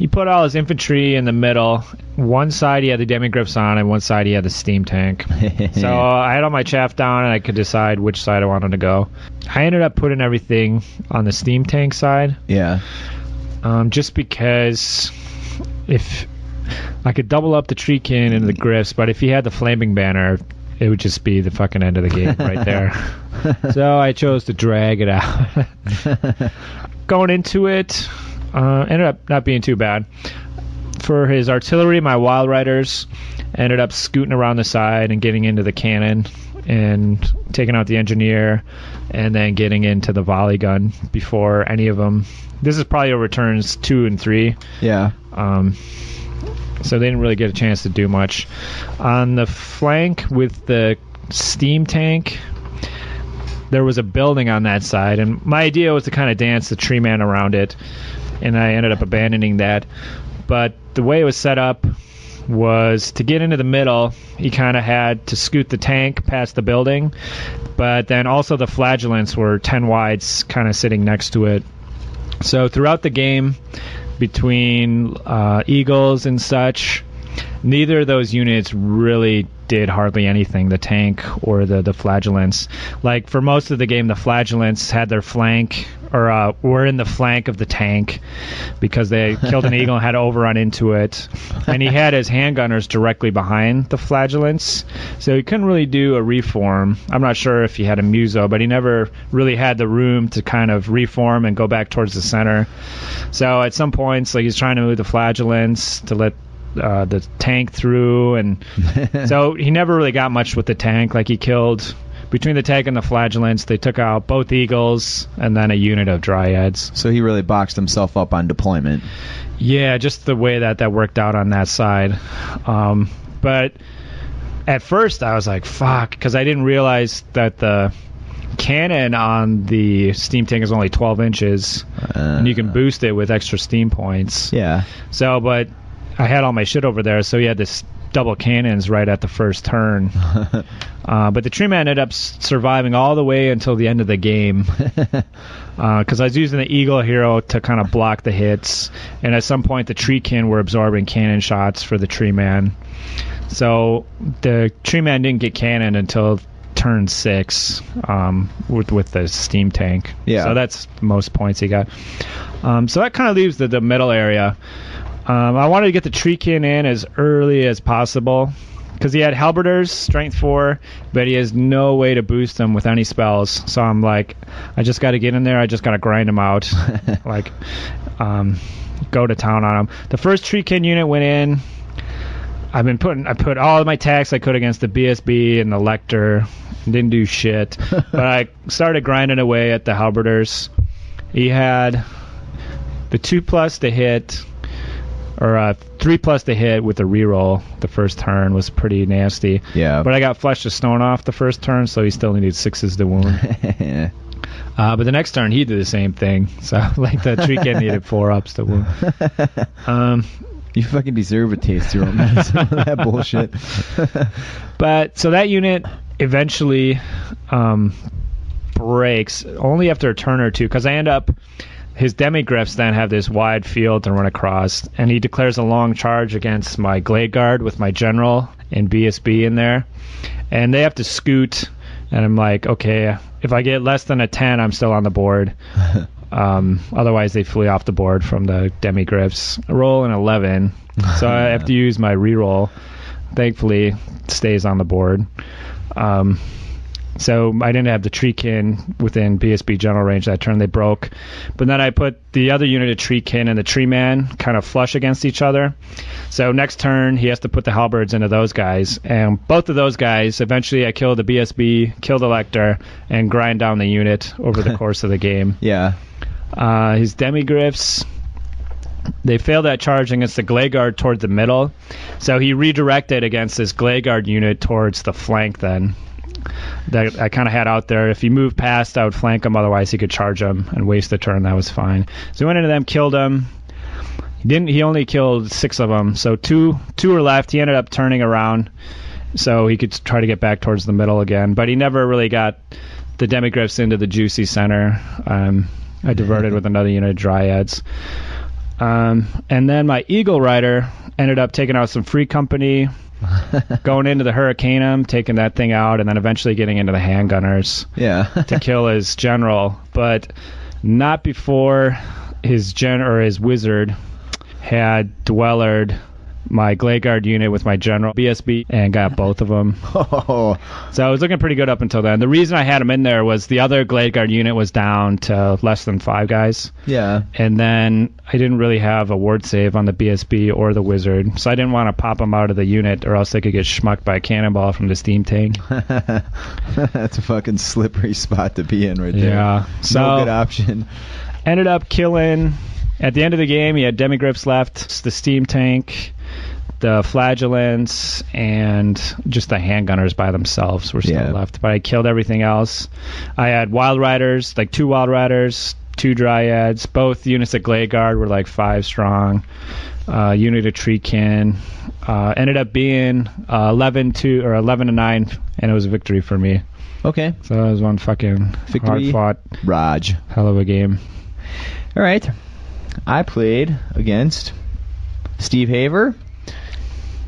he put all his infantry in the middle. One side he had the demigriffs on, and one side he had the steam tank. So I had all my chaff down, and I could decide which side I wanted to go. I ended up putting everything on the steam tank side, yeah. Um, just because if I could double up the treekin and the griffs, but if he had the flaming banner, it would just be the fucking end of the game right there. so I chose to drag it out. Going into it, uh, ended up not being too bad. For his artillery, my Wild Riders ended up scooting around the side and getting into the cannon and taking out the engineer and then getting into the volley gun before any of them. This is probably over turns two and three. yeah. Um, so they didn't really get a chance to do much. On the flank with the steam tank, there was a building on that side, and my idea was to kind of dance the tree man around it, and I ended up abandoning that. But the way it was set up was to get into the middle, he kind of had to scoot the tank past the building, but then also the flagellants were 10 wides kind of sitting next to it. So throughout the game, between uh, Eagles and such, neither of those units really did hardly anything. The tank or the the flagellants. Like for most of the game, the flagellants had their flank or uh, were in the flank of the tank because they killed an eagle and had to overrun into it. And he had his handgunners directly behind the flagellants, so he couldn't really do a reform. I'm not sure if he had a muso, but he never really had the room to kind of reform and go back towards the center. So at some points, like he's trying to move the flagellants to let uh, the tank through, and so he never really got much with the tank. Like he killed between the tank and the flagellants, they took out both eagles and then a unit of dryads. So he really boxed himself up on deployment. Yeah, just the way that that worked out on that side. Um, but at first, I was like, "Fuck," because I didn't realize that the cannon on the steam tank is only 12 inches, and you can boost it with extra steam points. Yeah. So, but I had all my shit over there, so he had this double cannons right at the first turn. uh, but the tree man ended up surviving all the way until the end of the game because I was using the eagle hero to kind of block the hits, and at some point the tree kin were absorbing cannon shots for the tree man. So the tree man didn't get cannon until turn six um, with with the steam tank. Yeah. So that's most points he got. Um, so that kind of leaves the, the middle area. Um, I wanted to get the Treekin in as early as possible because he had Halberders, strength four, but he has no way to boost them with any spells. So I'm like, I just got to get in there. I just got to grind him out, like, um, go to town on him. The first Treekin unit went in. I've been putting, I put all of my attacks I could against the BSB and the Lector. Didn't do shit, but I started grinding away at the Halberders. He had the two plus to hit or uh, three plus to hit with a reroll the first turn was pretty nasty. Yeah. But I got Flesh of Stone off the first turn, so he still needed sixes to wound. Uh, but the next turn he did the same thing. So like the tree kid needed four ups to wound. Um, you fucking deserve a taste of your own medicine. that bullshit. but so that unit eventually um, breaks only after a turn or two because I end up his demigriffs then have this wide field to run across, and he declares a long charge against my Glade Guard with my general and BSB in there, and they have to scoot. And I'm like, okay, if I get less than a 10, I'm still on the board. Um, otherwise, they flee off the board from the demigriffs. I roll an 11, so I have to use my reroll. Thankfully, stays on the board. Um, so I didn't have the treekin within BSB general range that turn. They broke, but then I put the other unit of treekin and the tree man kind of flush against each other. So next turn he has to put the halberds into those guys, and both of those guys eventually I kill the BSB, kill the lector, and grind down the unit over the course of the game. Yeah. Uh, his demigriffs, they failed that charge against the Glade Guard toward the middle, so he redirected against this Glade Guard unit towards the flank then. That I kind of had out there. If he moved past, I would flank him. Otherwise, he could charge him and waste the turn. That was fine. So he went into them, killed him. He didn't. He only killed six of them. So two two were left. He ended up turning around, so he could try to get back towards the middle again. But he never really got the demigriffs into the juicy center. Um, I diverted with another unit of dryads. Um, and then my Eagle Rider ended up taking out some free company, going into the Hurricaneum, taking that thing out, and then eventually getting into the handgunners Yeah. to kill his general, but not before his gen or his wizard had dwellered my Glade Guard unit with my general BSB and got both of them. oh, So I was looking pretty good up until then. The reason I had them in there was the other Glade Guard unit was down to less than five guys. yeah. And then I didn't really have a ward save on the BSB or the wizard, so I didn't want to pop them out of the unit, or else they could get schmucked by a cannonball from the steam tank. That's a fucking slippery spot to be in right there. Yeah. So no good option. ended up killing. At the end of the game, he had demigriffs left, the steam tank, the flagellants, and just the handgunners by themselves were still Yeah. left. But I killed everything else. I had wild riders, like two wild riders, two dryads. Both units of Glade Guard were like five strong. Uh, unit of Treekin uh, ended up being uh, 11 to or 11 to nine, and it was a victory for me. Okay. So that was one fucking Victory. hard fought, Raj. hell of a game. All right. I played against Steve Haver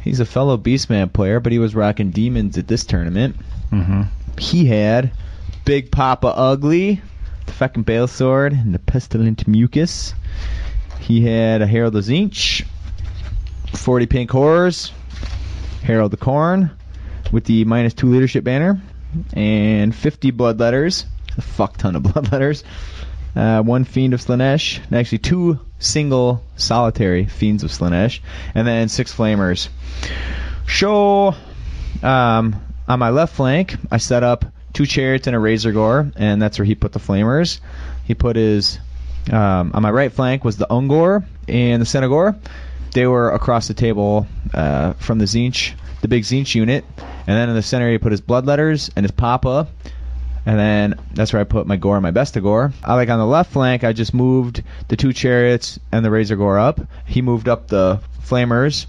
he's a fellow Beastman player, but he was rocking demons at this tournament. Mm-hmm. He had Big Papa Ugly, the fucking Bale Sword, and the Pestilent Mucus. He had a Herald the Tzeentch, 40 Pink Horrors, Herald the Khorne, with the minus two leadership banner, and 50 blood letters, a fuck ton of blood letters. Uh, one Fiend of Slaanesh, and actually two single solitary Fiends of Slaanesh, and then six Flamers. Show um, on my left flank, I set up two chariots and a Razorgor, and that's where he put the flamers. He put his um, on my right flank was the Ungor and the Centigor. They were across the table uh, from the Tzeentch, the big Tzeentch unit, and then in the center he put his bloodletters and his Papa. And then that's where I put my gore and my Bestigor. I like on the left flank, I just moved the two chariots and the Razorgor up. He moved up the flamers,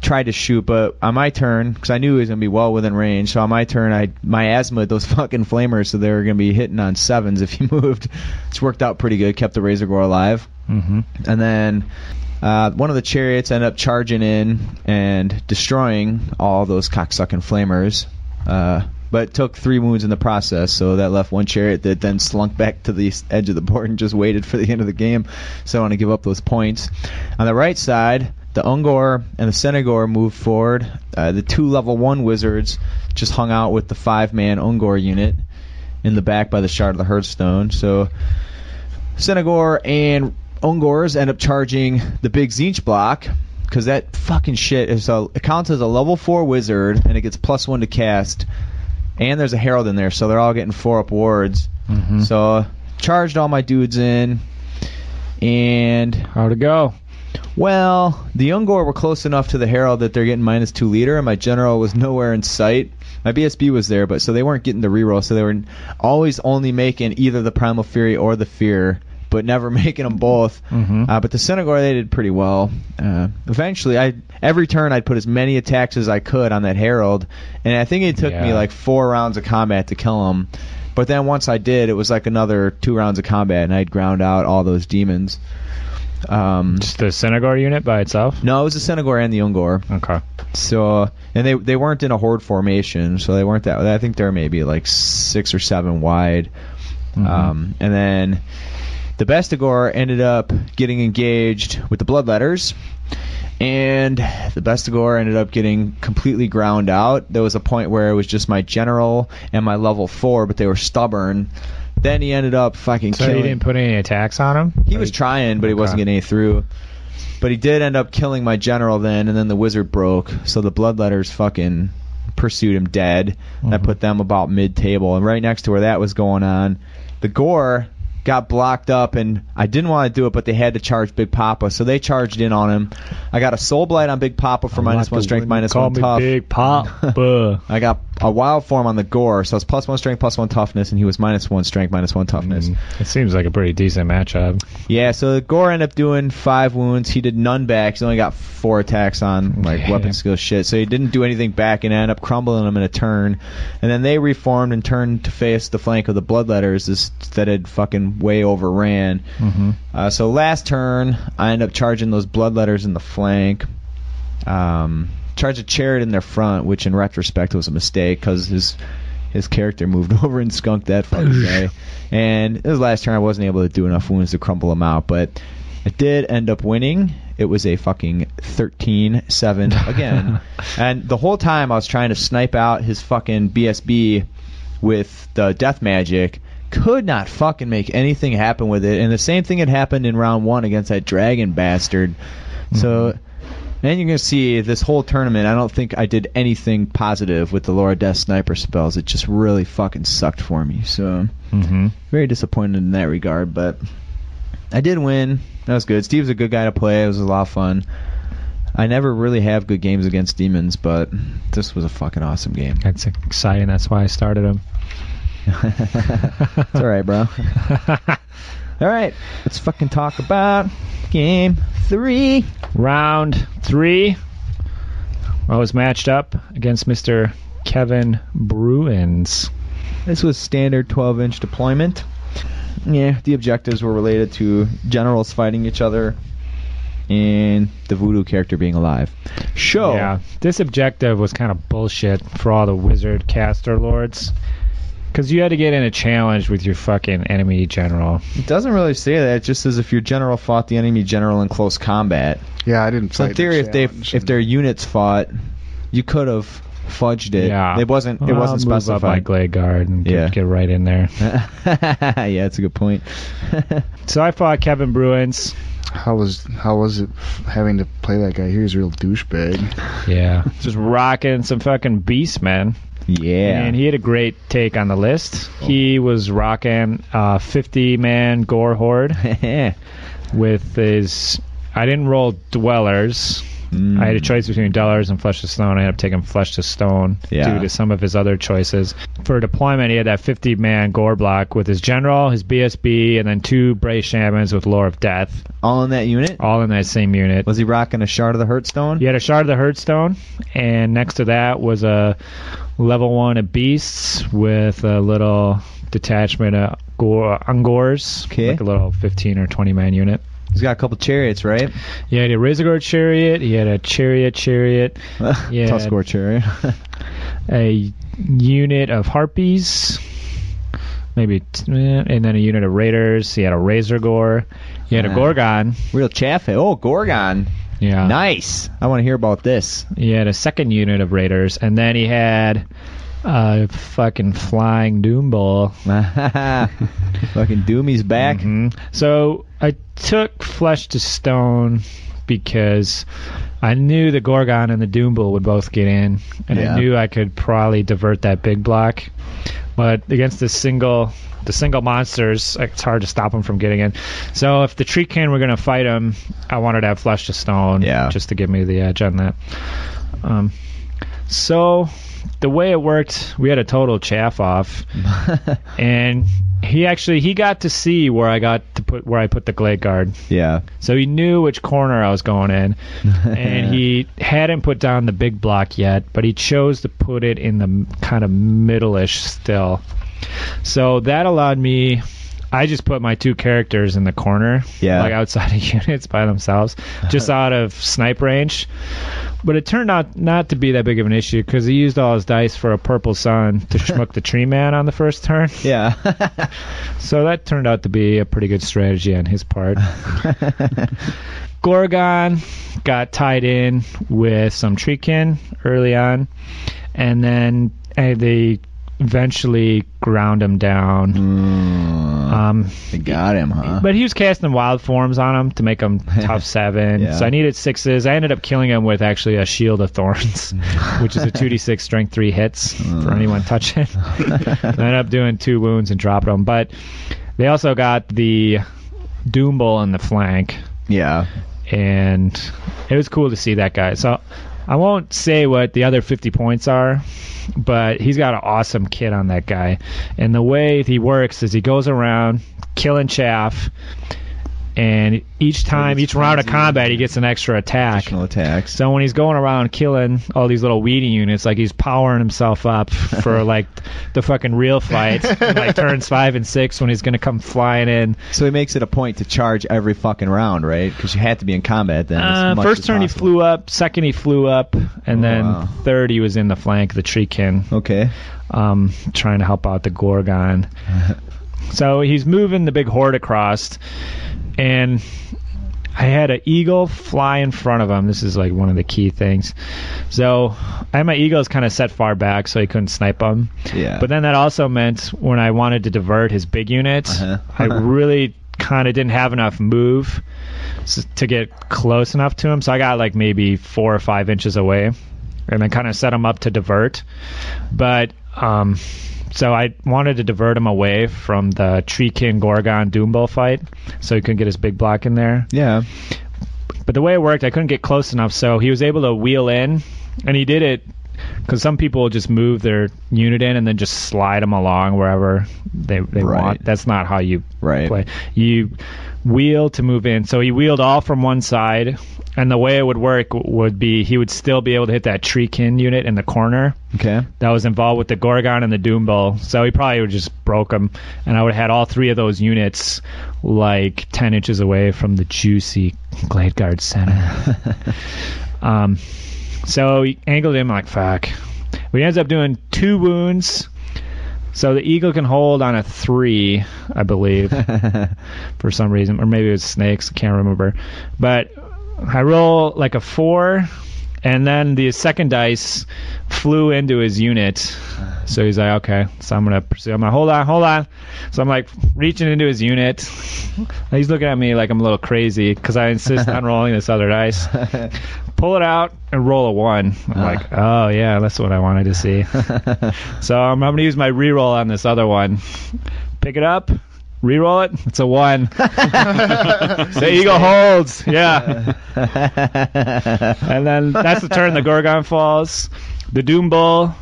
tried to shoot, but on my turn, because I knew he was gonna be well within range, so on my turn, I my asthma those fucking flamers, so they were gonna be hitting on sevens if he moved. It's worked out pretty good, kept the Razorgor alive, Mm-hmm. and then. Uh, one of the chariots ended up charging in and destroying all those cocksucking flamers, uh, but took three wounds in the process. So that left one chariot that then slunk back to the edge of the board and just waited for the end of the game. So I want to give up those points. On the right side, the Ungor and the Centigor moved forward. Uh, the two level one wizards just hung out with the five man Ungor unit in the back by the shard of the Herdstone. So Centigor and Ungors end up charging the big Tzeentch block because that fucking shit is a it counts as a level four wizard and it gets plus one to cast, and there's a herald in there, so they're all getting four up wards. Mm-hmm. So charged all my dudes in, and How'd it go? well, the Ungor were close enough to the Herald that they're getting minus two leader, and my general was nowhere in sight. My BSB was there, but so they weren't getting the reroll, so they were always only making either the Primal Fury or the Fear, but never making them both. Mhm. Uh, but the Centigor they did pretty well. Uh, eventually, I every turn I'd put as many attacks as I could on that Herald, and I think it took me like four rounds of combat to kill him. But then once I did, it was like another two rounds of combat, and I'd ground out all those demons. Um, Just the Centigor unit by itself? no, it was the Centigor and the Ungor. Okay. So, and they they weren't in a horde formation, so they weren't that. I think they're maybe like six or seven wide. Mhm. Um, and then the Bestigor ended up getting engaged with the Bloodletters, and the Bestigor ended up getting completely ground out. There was a point where it was just my general and my level four, but they were stubborn. Then he ended up fucking So killing. you didn't put any attacks on him? He was trying, but he wasn't Okay. getting any through. But he did end up killing my general then, and then the wizard broke. So the bloodletters fucking pursued him dead. I Mhm. put them about mid table, and right next to where that was going on, the gore got blocked up, and I didn't want to do it, but they had to charge Big Papa, so they charged in on him. I got a soul blight on Big Papa for minus one strength, minus minus one tough. Big Papa. I got a wild form on the gore, so it's plus one strength, plus one toughness, and he was minus one strength, minus one toughness. Mm, it seems like a pretty decent matchup. Yeah, so the Gore ended up doing five wounds. He did none back. He only got four attacks on like weapon skill shit. So he didn't do anything back and ended up crumbling him in a turn. And then they reformed and turned to face the flank of the Bloodletters that had fucking way overran. Mm-hmm. Uh, so last turn, I end up charging those Bloodletters in the flank. Um, charged a chariot in their front, which in retrospect was a mistake because his his character moved over and skunked that fucking guy. And this last turn, I wasn't able to do enough wounds to crumble him out, but I did end up winning. It was a fucking 13-7 again. and the whole time I was trying to snipe out his fucking BSB with the death magic. Could not fucking make anything happen with it. And the same thing had happened in round one against that dragon bastard. So and you're gonna see this whole tournament. I don't think I did anything positive with the Lore of Death sniper spells. It just really fucking sucked for me. So Mm-hmm. very disappointed in that regard. But I did win. That was good. Steve's a good guy to play. It was a lot of fun. I never really have good games against demons, but this was a fucking awesome game. That's exciting. That's why I started him. It's all right, bro. All right, let's fucking talk about game three. Round three. I was matched up against Mr. Kevin Bruins. This was standard 12 inch deployment. Yeah, the objectives were related to generals fighting each other. and the voodoo character being alive. Show. Yeah, this objective was kind of bullshit for all the wizard caster lords. Because you had to get in a challenge with your fucking enemy general. It doesn't really say that. It just says if your general fought the enemy general in close combat. Yeah, I didn't. So in fight the theory, if they challenge, if their units fought, you could have fudged it. Yeah, It wasn't. It I'll wasn't move up my specified. Glade Guard and Yeah. get, get right in there. yeah, that's a good point. So I fought Kevin Bruins. how was how was it having to play that guy? He was a real douchebag. Yeah, just rocking some fucking beast, man. Yeah. And he had a great take on the list. He was rocking a 50 man gore horde with his. I didn't roll dwellers. Mm. I had a choice between dwellers and flesh to stone. I ended up taking flesh to stone Yeah. due to some of his other choices. For deployment, he had that 50 man gore block with his general, his BSB, and then two Bray shamans with lore of death, all in that unit. all in that same unit. Was he rocking a shard of the Herdstone? He had a shard of the Herdstone, and next to that was a level one of beasts with a little detachment of gore, Ungors, Okay. like a little 15 or 20 man unit. He's got a couple chariots, right? Yeah, he had a Razorgor chariot, he had a chariot chariot, Yeah. Tuskgor chariot. a unit of harpies, maybe, eh, and then a unit of raiders. He had a Razorgor. He had a Ah. Gorgon. Real chaff. Oh, Gorgon. Yeah. Nice. I want to hear about this. He had a second unit of raiders, and then he had a fucking flying doom bull. Fucking Doomy's back. Mhm. So I took flesh to stone because I knew the Gorgon and the Doom Bull would both get in, and Yeah. I knew I could probably divert that big block. But against the single, the single monsters, it's hard to stop them from getting in. So if the treekin were going to fight him, I wanted to have flesh to stone, Yeah. just to give me the edge on that. Um, so the way it worked, we had a total chaff off, and he actually he got to see where I got put where I put the glade guard, yeah. so he knew which corner I was going in, and he hadn't put down the big block yet, but he chose to put it in the kind of middle-ish still. So that allowed me. I just put my two characters in the corner, Yeah. like outside of units by themselves, just out of snipe range. But it turned out not to be that big of an issue because he used all his dice for a purple sun to schmuck the tree man on the first turn. Yeah. So that turned out to be a pretty good strategy on his part. Gorgon got tied in with some treekin early on, and then uh, they eventually ground him down. Mm, Um, they got him, huh? but he was casting wild forms on him to make him tough seven. Yeah. So I needed sixes. I ended up killing him with actually a shield of thorns, which is a two d six strength three hits for anyone touching. I ended up doing two wounds and dropped him. But they also got the Doom Bull in the flank, yeah. and it was cool to see that guy. So I won't say what the other 50 points are, but he's got an awesome kit on that guy. And the way he works is he goes around killing chaff, and each time, each round of combat, he gets an extra attack. Additional attacks. So when he's going around killing all these little weedy units, like he's powering himself up for like the fucking real fight, like turns five and six when he's gonna come flying in. So he makes it a point to charge every fucking round, right? Because you had to be in combat then. Uh, first turn he flew up, second he flew up, and Oh, then wow. third he was in the flank, of the treekin, Okay. um, trying to help out the Gorgon. so he's moving the big horde across, and I had an eagle fly in front of him. This is like one of the key things. So I had my eagles kind of set far back so he couldn't snipe him. Yeah. But then that also meant when I wanted to divert his big units, Uh-huh. I really kind of didn't have enough move to get close enough to him. So I got like maybe four or five inches away, and then kind of set him up to divert. But um, so I wanted to divert him away from the Treekin Gorgon Doombull fight, so he couldn't get his big block in there. yeah. But the way it worked, I couldn't get close enough, so he was able to wheel in, and he did it because some people just move their unit in and then just slide them along wherever they, they Right. want. That's not how you Right. play. You wheel to move in. So he wheeled all from one side, and the way it would work would be he would still be able to hit that treekin unit in the corner Okay. that was involved with the Gorgon and the Doom Bull. So he probably would just broke them, and I would have had all three of those units like 10 inches away from the juicy Glade Guard center. um, so he angled him like fuck. We ends up doing two wounds. So the eagle can hold on a three, I believe, for some reason, or maybe it was snakes. I can't remember. But I roll like a four, and then the second dice flew into his unit. So he's like, okay, so I'm gonna pursue. I'm like, hold on, hold on. So I'm like reaching into his unit. He's looking at me like I'm a little crazy because I insist on rolling this other dice. Pull it out and roll a one. I'm uh. like, oh yeah, that's what I wanted to see. so I'm, I'm gonna use my reroll on this other one. Pick it up. Reroll it. It's a one. the eagle holds. Yeah. and then that's the turn. The Gorgon falls. The Doom Bull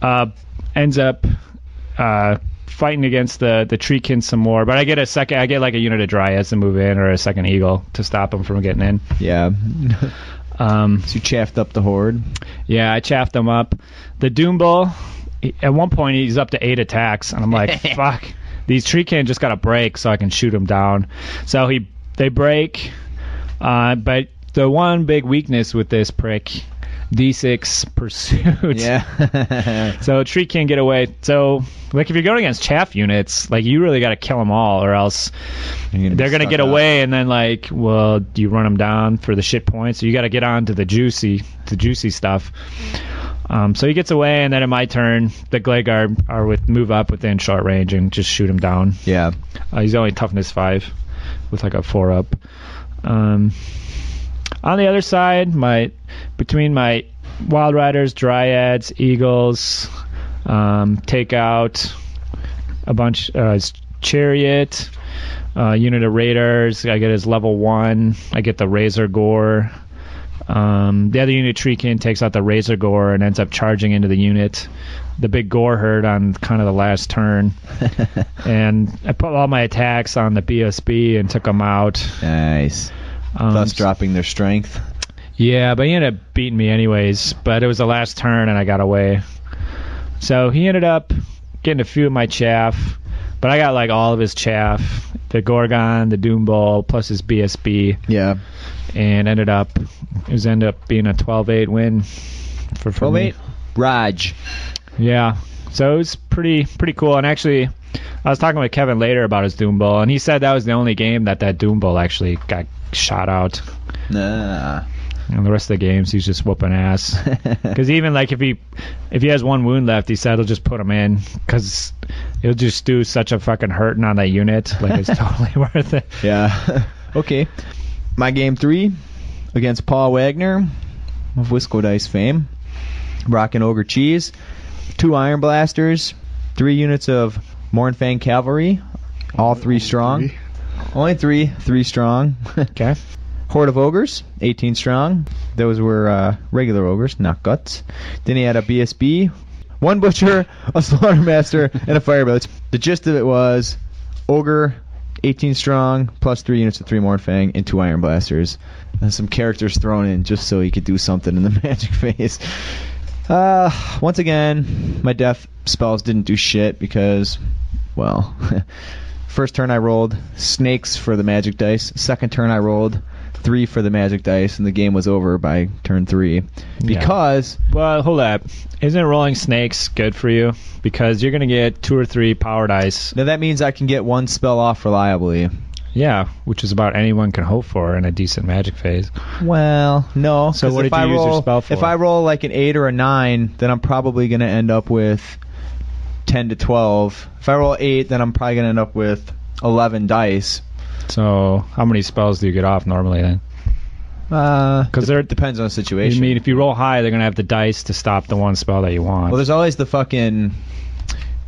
uh, ends up uh, fighting against the the Treekin some more. But I get a second. I get like a unit of Dryads to move in, or a second Eagle to stop him from getting in. yeah. Um, So you chaffed up the horde. yeah, I chaffed them up. The Doom Bull. At one point, he's up to eight attacks, and I'm like, "Fuck, these Treekin just got to break so I can shoot him down." So he they break, uh, but the one big weakness with this prick, D6 pursuit. Yeah. So tree can't get away. So like if you're going against chaff units, like you really got to kill them all, or else be they're gonna get up. away. And then like, well, do you run them down for the shit points? So you got to get on to the juicy, the juicy stuff. Um, so he gets away, and then in my turn, the Glade Guard are with move up within short range and just shoot him down. Yeah. Uh, he's only toughness five, with like a four up. Um, on the other side, my between my Wild Riders, Dryads, Eagles, um, take out a bunch. Uh, his Chariot, uh, unit of Raiders. I get his level one. I get the Razorgor. Um, the other unit Treekin takes out the Razorgor and ends up charging into the unit. The big Gore herd on kind of the last turn and I put all my attacks on the BSB and took them out. Nice. Um, Thus dropping their strength. Yeah, but he ended up beating me anyways. But it was the last turn and I got away. So he ended up getting a few of my chaff, but I got like all of his chaff, the Gorgon, the Doom Bull, plus his BSB, Yeah. And ended up it was ended up being a 12-8 win for, for Oh me. wait. Raj. Yeah. So it was pretty pretty cool. And actually, I was talking with Kevin later about his Doom Bull, and he said that was the only game that that Doom Bull actually got shot out. Nah. And the rest of the games, he's just whooping ass. Because even like if he if he has one wound left, he said he'll just put him in because he'll just do such a fucking hurting on that unit. Like it's totally worth it. Yeah. okay. My game three against Paul Wagner of Wisco Dice fame. Rockin' Ogre Cheese. Two Iron Blasters. Three units of Mournfang Cavalry. All three strong. Three. Only three. Three strong. Okay. Horde of Ogres, 18 strong. Those were uh, regular ogres, not guts. Then he had a BSB, one butcher, a slaughtermaster, and a firebelly. The gist of it was ogre, 18 strong, plus three units of three Mournfang, and two iron blasters. And some characters thrown in just so he could do something in the magic phase. Uh, once again, my death spells didn't do shit because, well, first turn I rolled snakes for the magic dice. Second turn I rolled three for the magic dice, and the game was over by turn three because Well, hold up. Isn't rolling snakes good for you? Because you're gonna get two or three power dice. now that means I can get one spell off reliably. Yeah, which is about anyone can hope for in a decent magic phase. Well, no. So 'cause what if did you I use your roll, spell for? If I roll like an eight or a nine, then I'm probably gonna end up with ten to twelve. If I roll eight, then I'm probably gonna end up with eleven dice. So how many spells do you get off normally then? Because they're- depends on the situation. I mean, if you roll high, they're gonna have the dice to stop the one spell that you want. well, there's always the fucking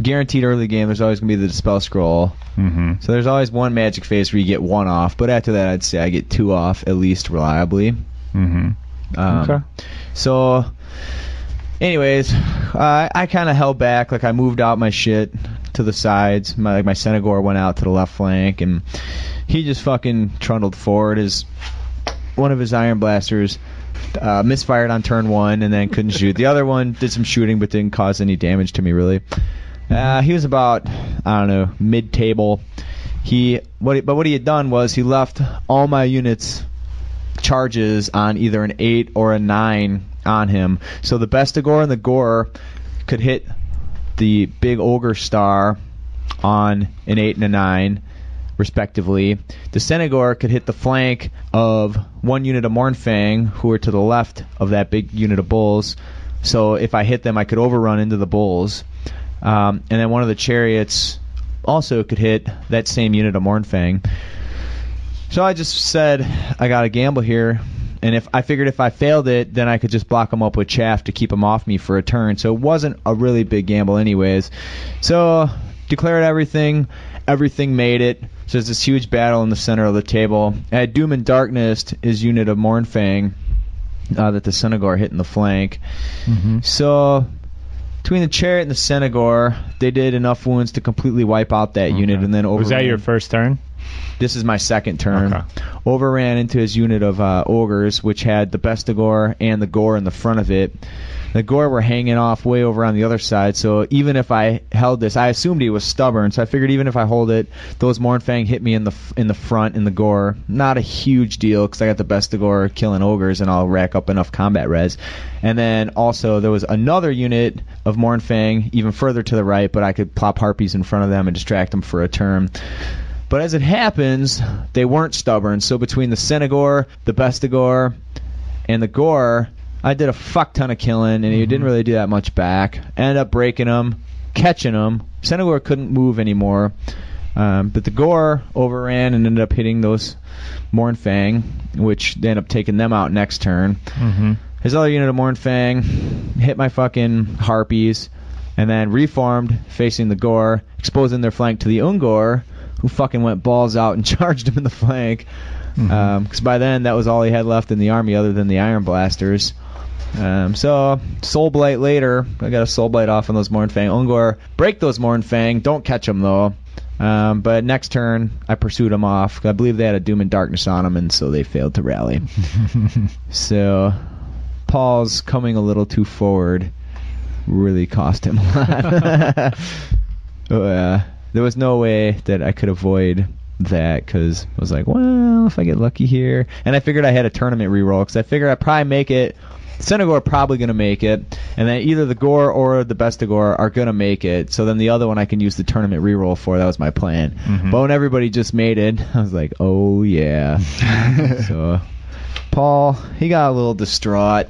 guaranteed early game. There's always gonna be the spell scroll. mm-hmm. So there's always one magic phase where you get one off, but after that, I'd say I get two off at least reliably. Mm-hmm. Um, Okay. So, anyways, uh, I kind of held back. Like I moved out my shit to the sides. My like my Centigor went out to the left flank, and he just fucking trundled forward. His one of his iron blasters uh, misfired on turn one and then couldn't shoot. The other one did some shooting but didn't cause any damage to me really. Uh, he was about I don't know mid table. He what he, but what he had done was he left all my units charges on either an eight or a nine on him. So the Bestigor and the Gore could hit the big ogre star on an eight and a nine, respectively. The Centigor could hit the flank of one unit of Mournfang, who are to the left of that big unit of bulls. So if I hit them, I could overrun into the bulls. Um, and then one of the chariots also could hit that same unit of Mournfang. So I just said I got to gamble here, and if I figured if I failed it, then I could just block them up with chaff to keep them off me for a turn. So it wasn't a really big gamble, anyways. So declared everything. Everything made it. So it's this huge battle in the center of the table. I had Doom and Darkness, his unit of Mournfang, uh, that the Centigor hit in the flank. So between the chariot and the Centigor, they did enough wounds to completely wipe out that unit, and then over. Was that your first turn? This is my second turn. Okay. Overran into his unit of uh, ogres, which had the Bestigor and the Gore in the front of it. The Gore were hanging off way over on the other side, so even if I held this, I assumed he was stubborn, so I figured even if I hold it, those Mournfang hit me in the in the front in the Gore. Not a huge deal because I got the Bestigor killing ogres, and I'll rack up enough combat res. And then also there was another unit of Mournfang even further to the right, but I could plop harpies in front of them and distract them for a turn. But as it happens, they weren't stubborn. So between the Centigor, the Bestigor, and the Gore, I did a fuck ton of killing, and he didn't really do that much back. Ended up breaking them, catching them. Centigor couldn't move anymore. Um, but the Gore overran and ended up hitting those Mournfang, which they ended up taking them out next turn. Mm-hmm. His other unit of Mournfang hit my fucking harpies, and then reformed facing the Gore, exposing their flank to the Ungor, who fucking went balls out and charged him in the flank. Because by then that was all he had left in the army, other than the Iron Blasters. Um, so Soul Blight later, I got a Soul Blight off on those Mournfang. Ungor break those Mournfang, don't catch them though. Um, but next turn, I pursued them off. I believe they had a Doom and Darkness on them, and so they failed to rally. so Paul's coming a little too forward really cost him a lot. uh, there was no way that I could avoid that because I was like, well, if I get lucky here, and I figured I had a tournament reroll because I figured I'd probably make it. Centigor probably going to make it, and then either the Gore or the Bestigor are going to make it. So then the other one I can use the tournament reroll for. That was my plan. Mm-hmm. But when everybody just made it, I was like, oh yeah. so Paul, he got a little distraught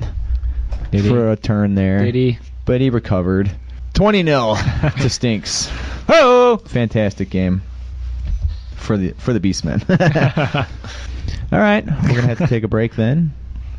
Did he? for a turn there, Did he? but he recovered. 20 0 to Stinks. Oh, fantastic game for the for the Beastmen. All right, we're gonna have to take a break then.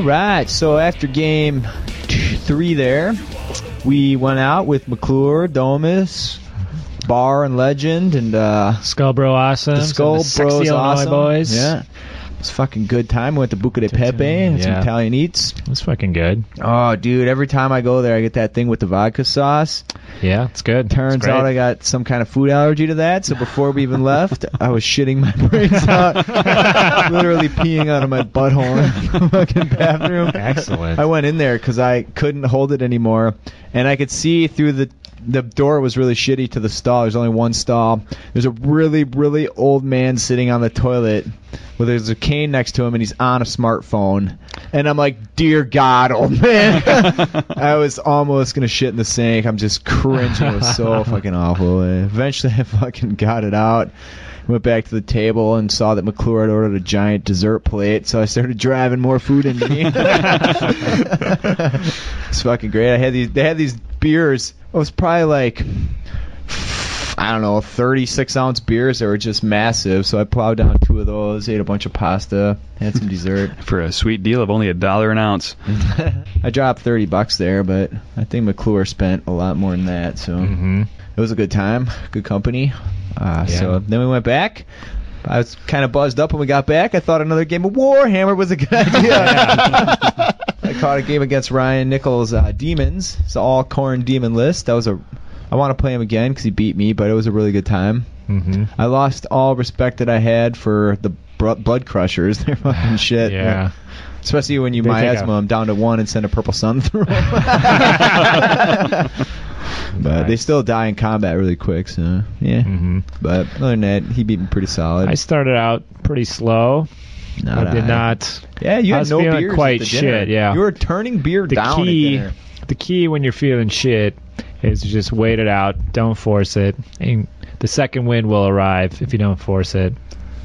All right. So after game three, there, we went out with McClure, Domus, Bar, and Legend, and uh, Skullbro Awesome. the Skull the Bros awesome. boys. Yeah. It was a fucking good time. We went to Buca di Beppo and some Italian eats. It was fucking good. Oh, dude! Every time I go there, I get that thing with the vodka sauce. Yeah, it's good. Turns It's out I got some kind of food allergy to that. So before we even left, I was shitting my brains out, literally peeing out of my butthole in the fucking bathroom. Excellent. I went in there because I couldn't hold it anymore, and I could see through the the door was really shitty to the stall. There's only one stall. There's a really really old man sitting on the toilet. Well, there's a cane next to him, and he's on a smartphone. And I'm like, dear God, old man. I was almost gonna shit in the sink. I'm just cringing. It was so fucking awful. And eventually, I fucking got it out. Went back to the table and saw that McClure had ordered a giant dessert plate, so I started driving more food into me. it's fucking great. I had these. They had these beers. It was probably like I don't know, 36 ounce beers that were just massive. So I plowed down two of those, ate a bunch of pasta, had some dessert. For a sweet deal of only a dollar an ounce. I dropped 30 bucks there, but I think McClure spent a lot more than that. So hmm it was a good time, good company. Uh, Yeah. So then we went back. I was kind of buzzed up when we got back. I thought another game of Warhammer was a good idea. I caught a game against Ryan Nichols' uh, Demons. It's an all Khorne demon list. That was a. I want to play him again because he beat me, but it was a really good time. hmm I lost all respect that I had for the br- blood crushers. They're fucking shit. Yeah. Especially when you They miasma them down to one and send a purple sun through them. but they still die in combat really quick, so yeah. hmm But other than that, he beat me pretty solid. I started out pretty slow. Not I did I. not. Yeah, you had no beers quite the shit, yeah. you were turning beer The down key, at dinner. The key when you're feeling shit is to just wait it out. Don't force it. And the second wind will arrive if you don't force it.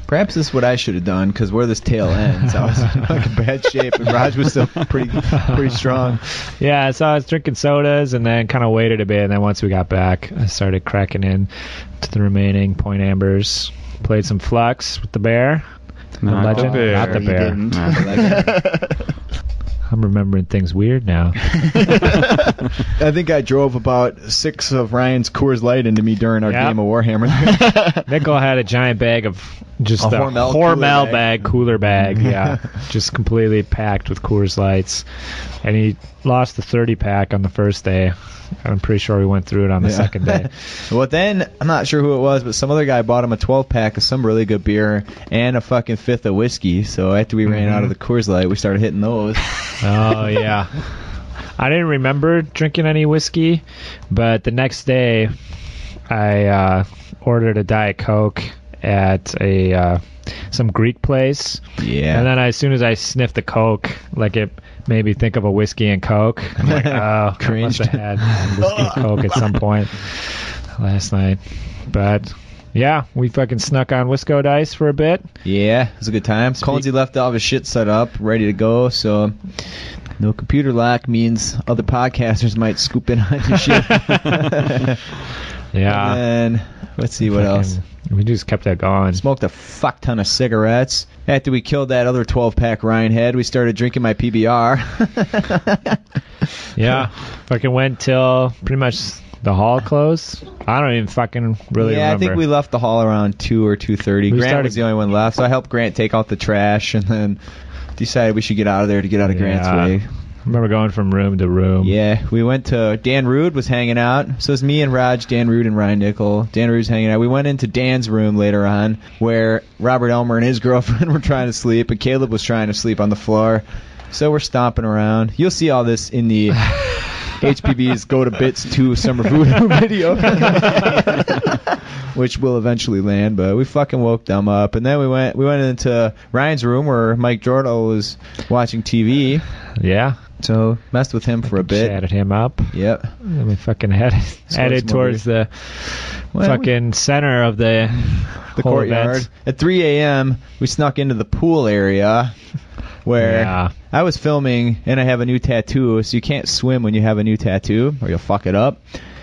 Perhaps this is what I should have done because where this tail ends, I was in fucking bad shape, and Raj was still pretty pretty strong. Yeah, so I was drinking sodas and then kind of waited a bit. And then once we got back, I started cracking in to the remaining point ambers. Played some flux with the bear. Not legend? the bear. Not the bear. didn't. Not the I'm remembering things weird now. I think I drove about six of Ryan's Coors Light into me during our Yeah. game of Warhammer. Nickel had a giant bag of just A a, Hormel Hormel, cooler bag. bag, cooler bag, yeah, just completely packed with Coors Lights, and he lost the 30 pack on the first day. I'm pretty sure we went through it on the Yeah. second day. well, then I'm not sure who it was, but some other guy bought him a 12 pack of some really good beer and a fucking fifth of whiskey. So after we ran Mhm. out of the Coors Light, we started hitting those. Oh yeah. I didn't remember drinking any whiskey, but the next day I uh, ordered a diet coke at a uh, some Greek place, Yeah. and then as soon as I sniffed the coke, like it made me think of a whiskey and coke. I'm like, oh, I must have had whiskey and coke at some point last night, but. Yeah, we fucking snuck on Wisco Dice for a bit. Yeah, it was a good time. Colsey left all of his shit set up, ready to go. So no computer lock means other podcasters might scoop in on your shit. Yeah. And let's see what else. We just kept that going. Smoked a fuck ton of cigarettes. After we killed that other 12 pack Ryan had, we started drinking my PBR. Yeah, fucking went till pretty much the hall closed. I don't even fucking really yeah, remember. I think we left the hall around two or two thirty. We Grant started- was the only one left, so I helped Grant take out the trash, and then decided we should get out of there to get out of Grant's way. Remember going from room to room. Yeah, we went to Dan Rude was hanging out. So it's me and Raj, Dan Rude, and Ryan Nickel. Dan Rude's hanging out. We went into Dan's room later on, where Robert Elmer and his girlfriend were trying to sleep, and Caleb was trying to sleep on the floor. So we're stomping around. You'll see all this in the HPB's Go to Bits 2 Summer Voodoo video, which will eventually land. But we fucking woke them up, and then we went we went into Ryan's room where Mike Jordan was watching TV. yeah. So messed with him for a bit. Chatted him up. Yep. And we fucking headed headed towards the Well, fucking center of the the courtyard. event. At 3 a.m., we snuck into the pool area where Yeah. I was filming and I have a new tattoo, so you can't swim when you have a new tattoo or you'll fuck it up.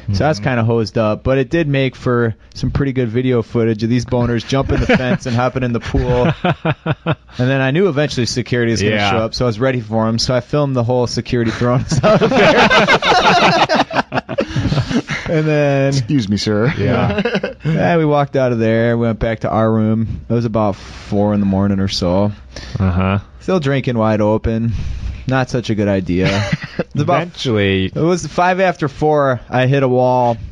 So that's kind of hosed up, but it did make for some pretty good video footage of these boners jumping the fence and hopping in the pool. And then I knew eventually security was going to Yeah. show up, so I was ready for them. So I filmed the whole security throwing us out of there. and then Excuse me, sir. Yeah. yeah, we walked out of there, went back to our room. It was about four in the morning or so. Uh huh. Still drinking wide open. Not such a good idea. It was about Eventually, it was five after four. I hit a wall.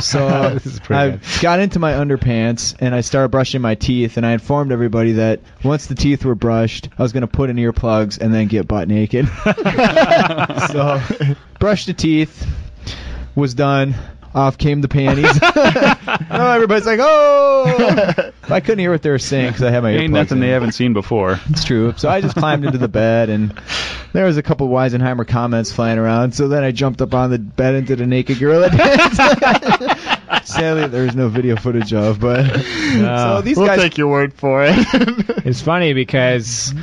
So This is pretty I good. got into my underpants and I started brushing my teeth. And I informed everybody that once the teeth were brushed, I was going to put in earplugs and then get butt naked. so brushed the teeth, was done. Off came the panties. oh, everybody's like, "Oh!" I couldn't hear what they were saying because I had my Ain't earplugs nothing in. they haven't seen before. It's true. So I just climbed into the bed, and there was a couple Weisenheimer comments flying around. So then I jumped up on the bed and did a naked gorilla dance. Sadly, there's no video footage of, but so these we'll guys. take your word for it. it's funny because.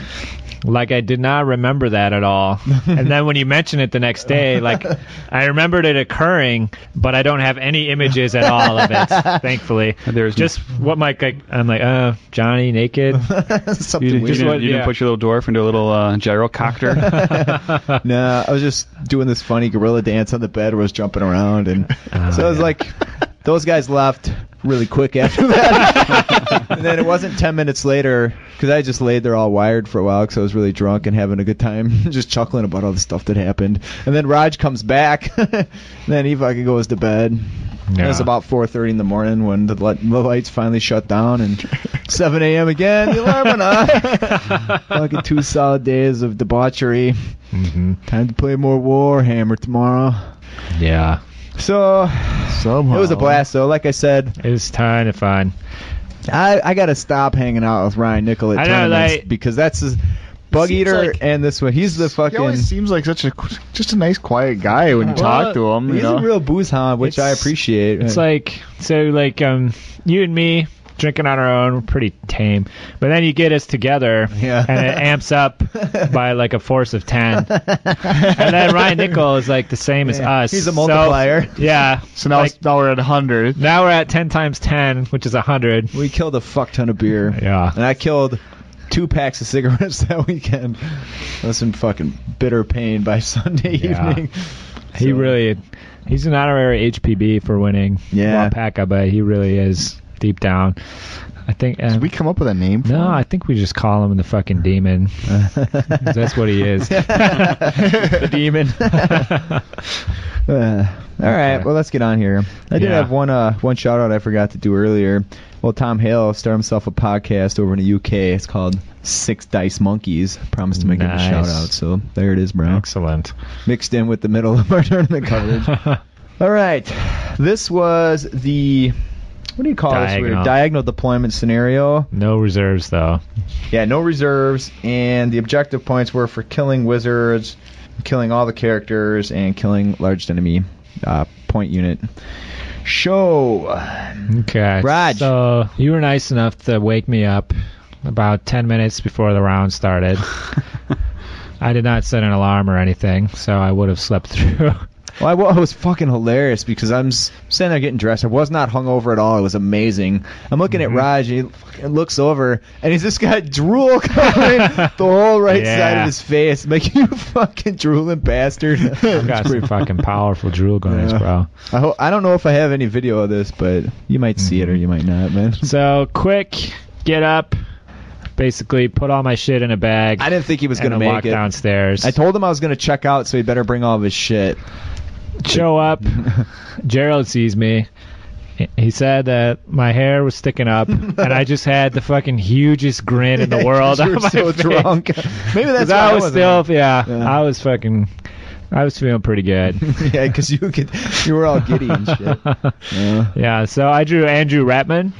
Like I did not remember that at all, and then when you mention it the next day, like I remembered it occurring, but I don't have any images at all of it. Thankfully, There's just what Mike. I, I'm like, uh, Johnny naked. something You, you, weird. didn't, what- you didn't put your little dwarf into a little uh, gyrocopter. no, I was just doing this funny gorilla dance on the bed where I was jumping around, and Ah, so I was yeah. like those guys left really quick after that. and then it wasn't ten minutes later because I just laid there all wired for a while because I was really drunk and having a good time, just chuckling about all the stuff that happened. And then Raj comes back, and then he fucking goes to bed. It was about 4:30 in the morning when the, li- the lights finally shut down, and 7 a.m. again. The alarm went on. Fucking two solid days of debauchery. hmm Time to play more Warhammer tomorrow. Yeah, So Somehow. it was a blast, though. Like I said, it was ton of fun. I I gotta stop hanging out with Ryan Nickel at I know, tournaments like- because that's his bug Seems eater like- and this one. He's the He fucking. always seems like such a just a nice, quiet guy when you Well, talk to him. You He's know? a real booze hound, which I It's- appreciate. It's like so like um you and me drinking on our own, we're pretty tame. But then you get us together Yeah. and it amps up by like a force of ten. and then Ryan Nickel is like the same as us. he's a So, multiplier. yeah. so now, like, now we're at 100. now we're at ten times ten, which is a hundred. we killed a fuck ton of beer. Yeah. And I killed two packs of cigarettes that weekend. I was in fucking bitter pain by Sunday Yeah. evening. He So- really he's an honorary HPB for winning Yeah. Wapaka, but he really is deep down. I think uh, Did we come up with a name for no, him? I think we just call him the fucking demon. That's what he is. the demon. Uh, all right, Okay. well let's get on here. I did Yeah. have one uh, one shout out I forgot to do earlier. Well, Tom Hale started himself a podcast over in the UK. It's called Six Dice Monkeys. Promised to make him a shout out, so there it is, bro. Excellent. Mixed in with the middle of our tournament coverage. All right, this was the what do you call this Diagonal. weird diagonal deployment scenario? no reserves though. Yeah, no reserves, and the objective points were for killing wizards, killing all the characters, and killing largest enemy uh, point unit. Show. Okay. Raj. So you were nice enough to wake me up about ten minutes before the round started. I did not set an alarm or anything, so I would have slept through. Well, I, it was fucking hilarious because I'm sitting there getting dressed. I was not hungover at all. It was amazing. I'm looking Mm-hmm. at Raj. He looks over, and he's just got drool covering the whole right side of his face. Like you fucking drooling bastard. I've got some fucking powerful drool guns, Yeah. bro. I, ho- I don't know if I have any video of this, but you might see it or you might not, man. So quick, get up. Basically, put all my shit in a bag. I didn't think he was gonna make walk it. downstairs. I told him I was gonna check out, so he better bring all of his shit. Show up. Gerald sees me. He- said that my hair was sticking up, and I just had the fucking hugest grin in the world. you were on my so face. drunk. Maybe that's 'Cause why I was still, yeah, Yeah. I was fucking, I was feeling pretty good. yeah, because you could, you were all giddy and shit. Yeah. yeah, so I drew Andrew Ratman.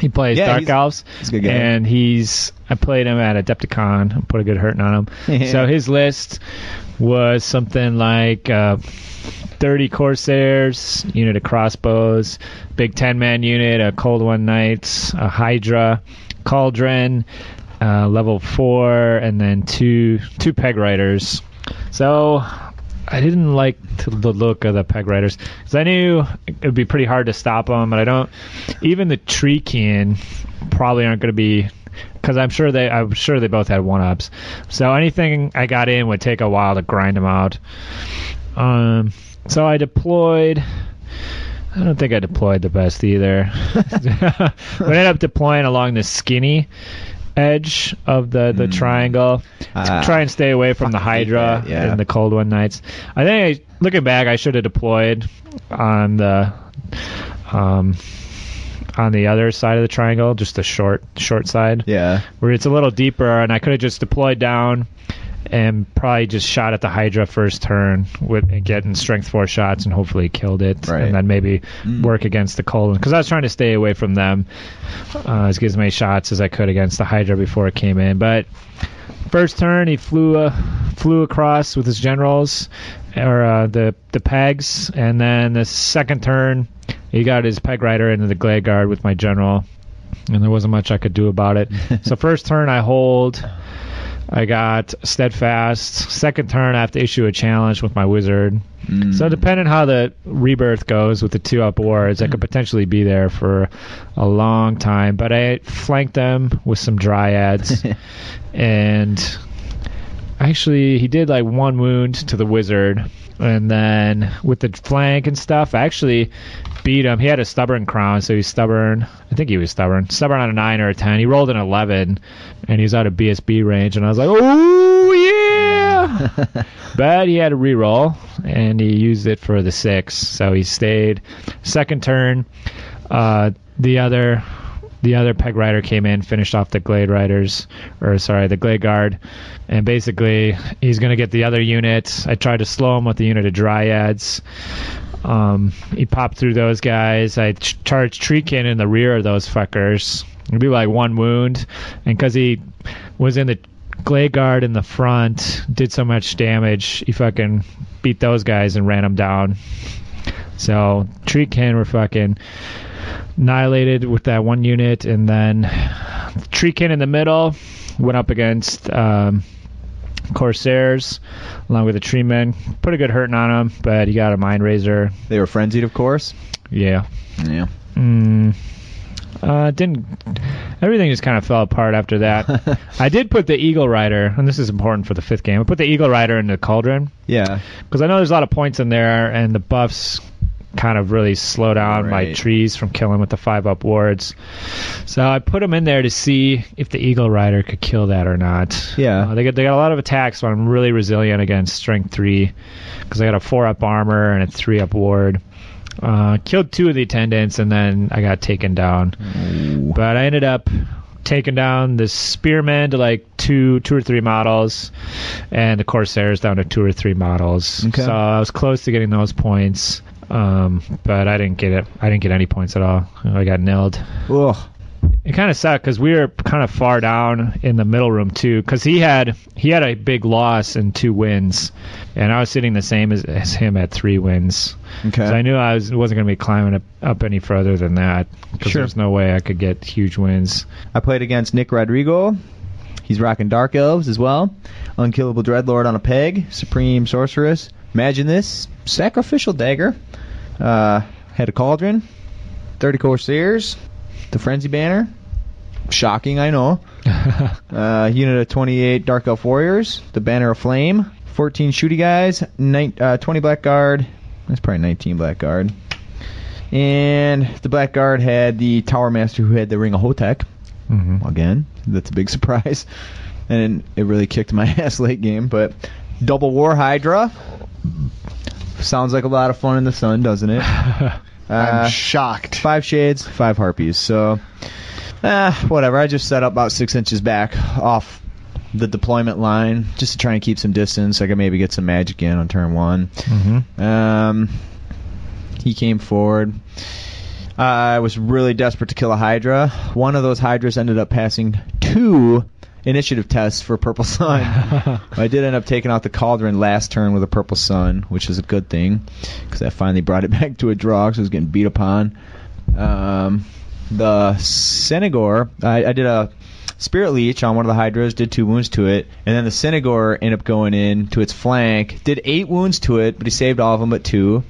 He plays Yeah, Dark he's- Elves, he's a good guy. and he's I played him at Adepticon. I put a good hurting on him. So his list was something like uh, 30 Corsairs, unit of crossbows, big 10 man unit, a Cold One Knights, a Hydra, Cauldron, uh, level four, and then two two peg riders. So I didn't like the look of the peg riders because I knew it would be pretty hard to stop them, and I don't. Even the treekin probably aren't going to be because I'm sure they I'm sure they both had one ups. So anything I got in would take a while to grind them out. Um, so I deployed. I don't think I deployed the best either. but I ended up deploying along the skinny edge of the, the triangle Ah. to try and stay away from the Hydra that, yeah. in the cold one knights. I think I, looking back, I should have deployed on the um on the other side of the triangle, just the short short side Yeah. where it's a little deeper, and I could have just deployed down and probably just shot at the Hydra first turn with getting strength four shots and hopefully killed it, Right. and then maybe Mm. work against the Colon because I was trying to stay away from them uh, as as many shots as I could against the Hydra before it came in, but. First turn, he flew uh, flew across with his generals, or uh, the the pegs, and then the second turn, he got his peg rider into the glade guard with my general, and there wasn't much I could do about it. so first turn I hold, I got steadfast. Second turn I have to issue a challenge with my wizard. Mm. So depending how the rebirth goes with the two up wards, I could potentially be there for a long time. But I flanked them with some dryads, and actually he did like one wound to the wizard, and then with the flank and stuff, I actually beat him. He had a stubborn crown, so he's stubborn. I think he was stubborn. Stubborn on a nine or a ten. He rolled an eleven, and he was out of BSB range, and I was like, oh yeah. But he had a reroll, and he used it for the six, so he stayed. Second turn, uh, the other the other peg rider came in, finished off the glade riders, or sorry, the glade guard, and basically he's gonna get the other unit. I tried to slow him with the unit of dryads. Um, he popped through those guys. I ch- charged Treekin in the rear of those fuckers. It'd be like one wound, and because he was in the glade guard in the front, did so much damage, he fucking beat those guys and ran them down. So Treekin were fucking annihilated with that one unit, and then Treekin in the middle went up against um, Corsairs along with the Treemen. Put a good hurting on him, but he got a Mind Razor. They were frenzied, of course. Yeah. Yeah. Mm, uh, didn't everything just kind of fell apart after that. I did put the Eagle Rider, and this is important for the fifth game. I put the Eagle Rider in the Cauldron Yeah. because I know there's a lot of points in there, and the buffs kind of really slow down my trees from killing with the five up wards. So I put them in there to see if the Eagle Rider could kill that or not. Yeah. Uh, they got they got a lot of attacks, but I'm really resilient against strength three because I got a four up armor and a three up ward. Uh, killed two of the attendants, and then I got taken down. But I ended up taking down the spearmen to like two, two or three models, and the corsairs down to two or three models. Okay. So I was close to getting those points, um, but I didn't get it. I didn't get any points at all. I got nilled. Ugh. It kind of sucked because we were kind of far down in the middle room too. Because he had he had a big loss and two wins, and I was sitting the same as, as him at three wins. Okay. So I knew I was wasn't going to be climbing up, up any further than that because Sure. there's no way I could get huge wins. I played against Nick Rodrigo. He's rocking Dark Elves as well. Unkillable Dreadlord on a peg. Supreme Sorceress. Imagine this. Sacrificial Dagger. Uh, had a Cauldron. 30 Corsairs. The Frenzy Banner. Shocking, I know. Uh, unit of 28 Dark Elf Warriors. The Banner of Flame. 14 Shooty Guys. Nine, uh, 20 Blackguard. That's probably 19 Blackguard. And the Blackguard had the Tower Master who had the Ring of Hotek hmm again. That's a big surprise. And it really kicked my ass late game. But double War Hydra. Sounds like a lot of fun in the sun, doesn't it? Uh, I'm shocked. five shades, five harpies. So, uh, whatever. I just set up about six inches back off the deployment line just to try and keep some distance. I could maybe get some magic in on turn one. hmm Um, he came forward. I was really desperate to kill a Hydra. One of those Hydras ended up passing two initiative tests for Purple Sun. I did end up taking out the Cauldron last turn with a Purple Sun, which is a good thing because that finally brought it back to a draw because I was getting beat upon. Um, the Centigor, I, I did a Spirit Leech on one of the Hydras, did two wounds to it, and then the Centigor ended up going in to its flank, did eight wounds to it, but he saved all of them but two.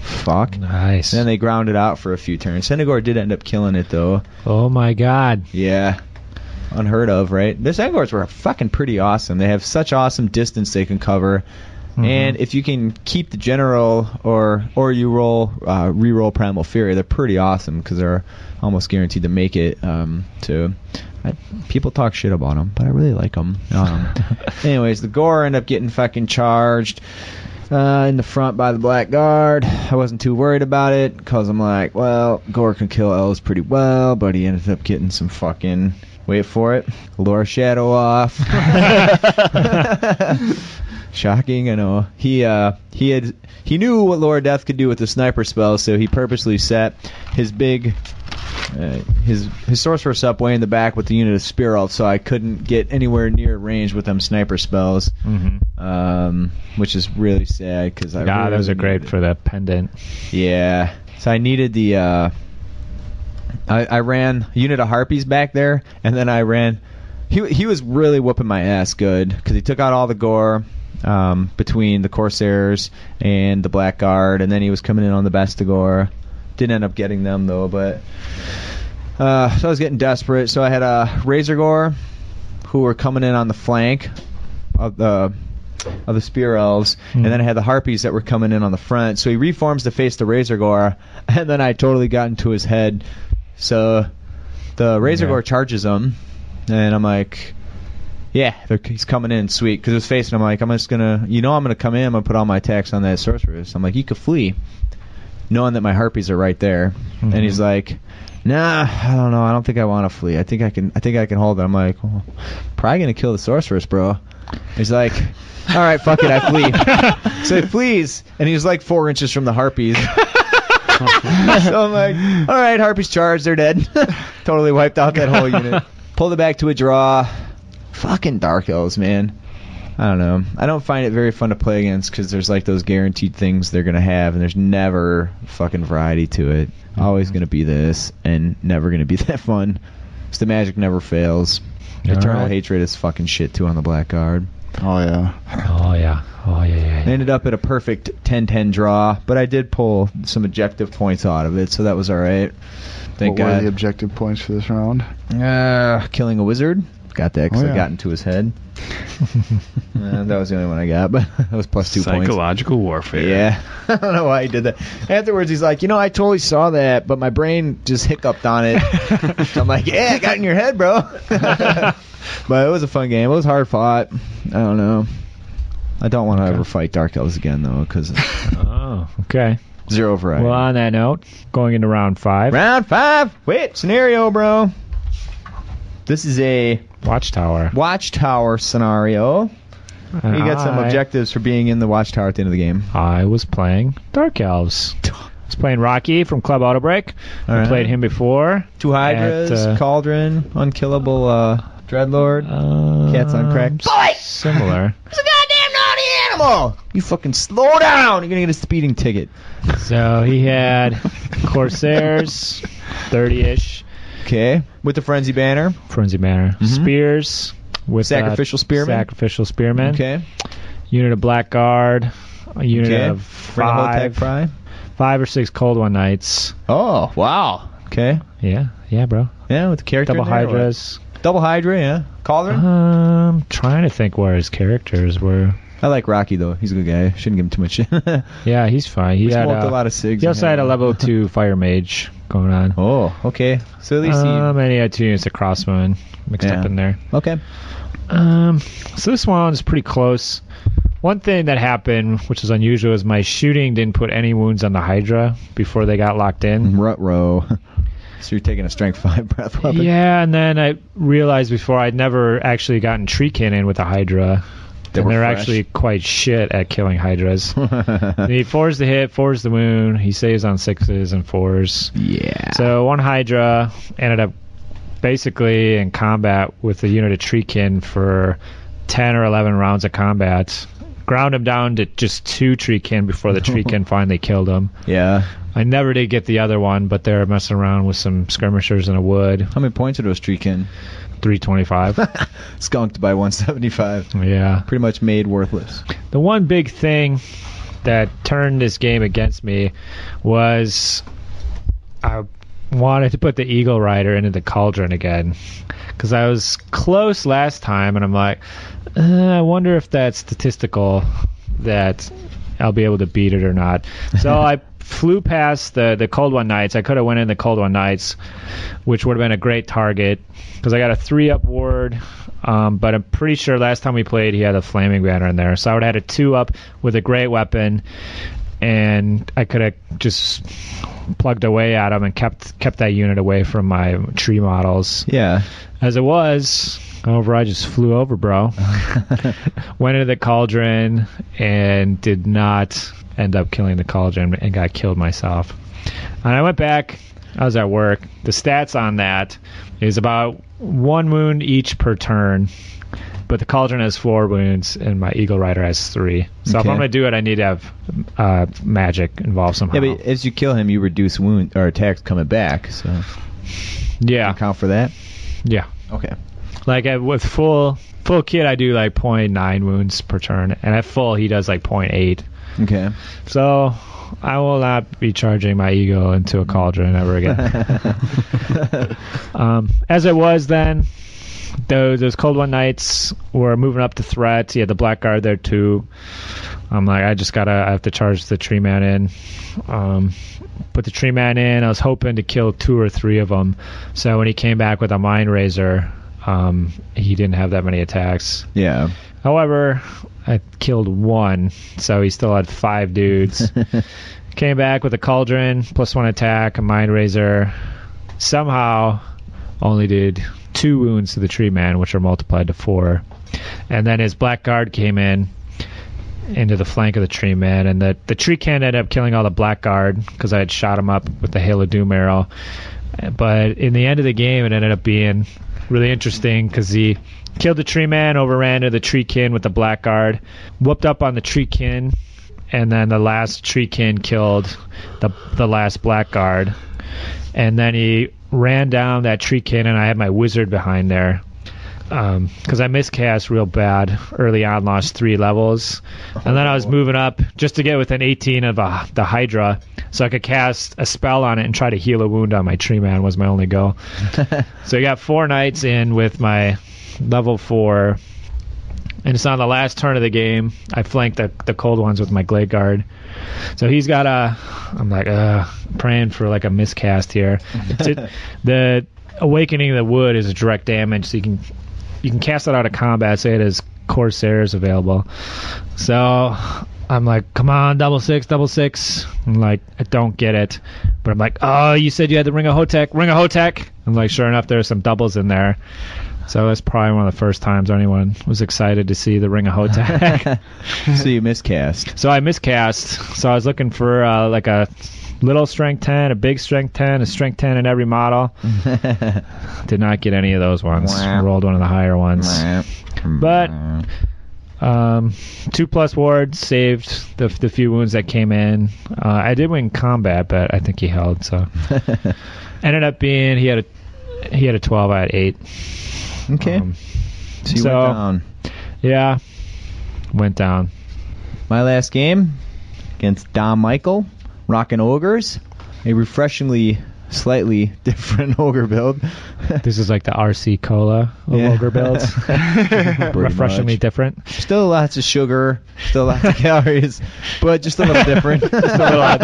Fuck. Nice. Then they ground it out for a few turns. Centigor did end up killing it though. oh my God. Yeah. Unheard of, right? The Centigors were fucking pretty awesome. They have such awesome distance they can cover. And if you can keep the general or or you roll uh, re-roll primal fury, they're pretty awesome because they're almost guaranteed to make it. Um, to I, people talk shit about them, but I really like them. Um, anyways, the gore end up getting fucking charged uh, in the front by the black guard. I wasn't too worried about it because I'm like, well, Gore can kill elves pretty well, but he ended up getting some fucking wait for it, Lore of Shadow off. Shocking, I know. He uh he had he knew what Lore of Death could do with the sniper spell, so he purposely set his big uh, his his sorceress up way in the back with the unit of spear elf, so I couldn't get anywhere near range with them sniper spells, Mm-hmm. um, which is really sad because I Yeah, really those are great needed- for the pendant. yeah. So I needed the. Uh, I, I ran a unit of harpies back there, and then I ran. He he was really whooping my ass good because he took out all the gore um, between the corsairs and the blackguard, and then he was coming in on the Bestigor. Didn't end up getting them though, but uh, so I was getting desperate. So I had a Razorgor who were coming in on the flank of the of the spear elves, Hmm. and then I had the harpies that were coming in on the front. So he reforms to face the Razorgor, and then I totally got into his head. So the Razor. Gore charges him, and I'm like, yeah, he's coming in, sweet. Because his face, and I'm like, I'm just gonna, you know, I'm gonna come in, I'm gonna put all my attacks on that sorceress. I'm like, you could flee, knowing that my harpies are right there. And Mhm. he's like, Nah, I don't know. I don't think I want to flee. I think I can. I think I can hold it. I'm like, well, probably gonna kill the sorceress, bro. He's like, all right, fuck it, I flee. so he flees, and he's like four inches from the harpies. so I'm like, all right, harpies charged, they're dead. totally wiped out that whole unit. Pulled it back to a draw. Fucking dark elves, man. I don't know. I don't find it very fun to play against because there's like those guaranteed things they're gonna have, and there's never fucking variety to it. Mm-hmm. Always gonna be this, and never gonna be that fun. 'Cause the magic never fails. Eternal Alright. hatred is fucking shit too on the black guard. Oh yeah. Oh yeah. Oh yeah. Yeah. I ended up at a perfect 10-10 draw, but I did pull some objective points out of it, so that was all right. Thank what were the objective points for this round? Uh, killing a wizard. Got that because Oh, I got into his head. Uh, that was the only one I got, but that was plus two points. Psychological warfare. Yeah, I don't know why he did that. Afterwards, he's like, you know, I totally saw that, but my brain just hiccuped on it. So I'm like, yeah, it got in your head, bro. but it was a fun game. It was hard fought. I don't know. I don't want to ever fight Dark Elves again though, because Oh. Okay. zero variety. Well, on that note, going into round five, Round five. Wait, scenario, bro. This is a Watchtower. watchtower scenario. You got some objectives for being in the watchtower at the end of the game. I was playing Dark Elves. I was playing Rocky from Club Auto Break. I Alright. played him before. Two hydras, At, uh, cauldron, unkillable uh, dreadlord. Um, Cats on crack. Similar. It's a goddamn naughty animal! You fucking slow down! You're gonna get a speeding ticket. So he had Corsairs, 30-ish, Okay. With the frenzy banner. Frenzy Banner, Mhm. Spears with uh, Sacrificial spearmen. Sacrificial Spearmen. Okay. Unit of Blackguard. A unit Okay. of Bring a whole tag five, fry. five or six Cold One Knights. Oh wow. Okay. Yeah, yeah, bro. Yeah, with the character. Double in there, or what? Hydras. Double Hydra. Yeah. Cauldron. Um, trying to think where his characters were. I like Rocky though. He's a good guy. Shouldn't give him too much. Yeah, he's fine. He we had smoked uh, a lot of cigs. He also had a level two fire mage going on. Oh, okay. So at least Um, and he had two units of crossbowmen mixed Yeah. up in there. Okay. Um, so this one is pretty close. One thing that happened, which is unusual, is my shooting didn't put any wounds on the Hydra before they got locked in. Rut row. so you're taking a strength five breath weapon. Yeah, and then I realized before I'd never actually gotten tree in with the Hydra. They and they're fresh. actually quite shit at killing Hydras. he fours the hit, fours the wound. He saves on sixes and fours. yeah. So one Hydra ended up basically in combat with a unit of Treekin for 10 or 11 rounds of combat. Ground him down to just two Treekin before the Treekin finally killed him. yeah. I never did get the other one, but they're messing around with some skirmishers in a wood. How many points are those Treekin? 325. Skunked by 175. yeah. Pretty much made worthless. The one big thing that turned this game against me was I wanted to put the Eagle Rider into the Cauldron again because I was close last time, and I'm like, uh, I wonder if that's statistical that I'll be able to beat it or not. So I flew past the the Cold One Knights. I could have went in the Cold One Knights, which would have been a great target because I got a three up ward. Um, but I'm pretty sure last time we played, he had a flaming banner in there, so I would have had a two up with a great weapon, and I could have just plugged away at him and kept kept that unit away from my tree models. Yeah. As it was, over I just flew over, bro. Went into the cauldron and did not end up killing the cauldron and got killed myself. And I went back. I was at work. The stats on that is about one wound each per turn. But the cauldron has four wounds, and my eagle rider has three. So if I'm gonna do it, I need to have uh, magic involved somehow. Yeah, but as you kill him, you reduce wound or attacks coming back. So yeah, account for that. yeah. Okay. Like with full full kit, I do like 0.9 wounds per turn, and at full he does like 0.8. Okay. So I will not be charging my ego into a cauldron ever again. um, as it was then, those, those cold one knights were moving up the threats. You had the blackguard there too. I'm like, I just gotta, I have to charge the tree man in. Um, put the tree man in. I was hoping to kill two or three of them. So when he came back with a mind razor, um, he didn't have that many attacks. Yeah. However, I killed one, so he still had five dudes. Came back with a cauldron, plus one attack, a mind razor. Somehow, only did two wounds to the tree man, which are multiplied to four. And then his black guard came in into the flank of the tree man, and the the treekin ended up killing all the black guard because I had shot him up with the hail of doom arrow. But in the end of the game, it ended up being really interesting because he killed the tree man, overran to the tree kin with the black guard, whooped up on the tree kin, and then the last tree kin killed the the last black guard, and then he ran down that tree kin, and I had my wizard behind there. Because I miscast real bad early on, lost three levels, and then I was moving up just to get within 18 of uh, the Hydra, so I could cast a spell on it and try to heal a wound on my tree man. Was my only goal. So I got four knights in with my level four, and it's on the last turn of the game. I flanked the the cold ones with my glade guard. So he's got a. I'm like, uh, praying for like a miscast here. The awakening of the wood is a direct damage, so you can you can cast it out of combat. Say it as Corsairs available. So I'm like, come on, double six, double six. I'm like, I don't get it. But I'm like, oh, you said you had the Ring of Hotek, Ring of Hotek. I'm like, sure enough, there's some doubles in there. So that's probably one of the first times anyone was excited to see the Ring of Hotek. so you miscast. so I miscast. So I was looking for uh, like a little strength 10, a big strength 10, a strength 10 in every model. Did not get any of those ones. Rolled one of the higher ones. But um, two plus wards saved the the few wounds that came in. Uh, I did win combat, but I think he held. So ended up being he had a he had a twelve. I had eight. okay. Um, so so- went down. yeah, went down. My last game against Dom Michael, Rockin' Ogres, a refreshingly slightly different ogre build. This is like the RC cola of Yeah. ogre builds. Refreshingly much. different. Still lots of sugar, still lots of calories, but just a little different. just a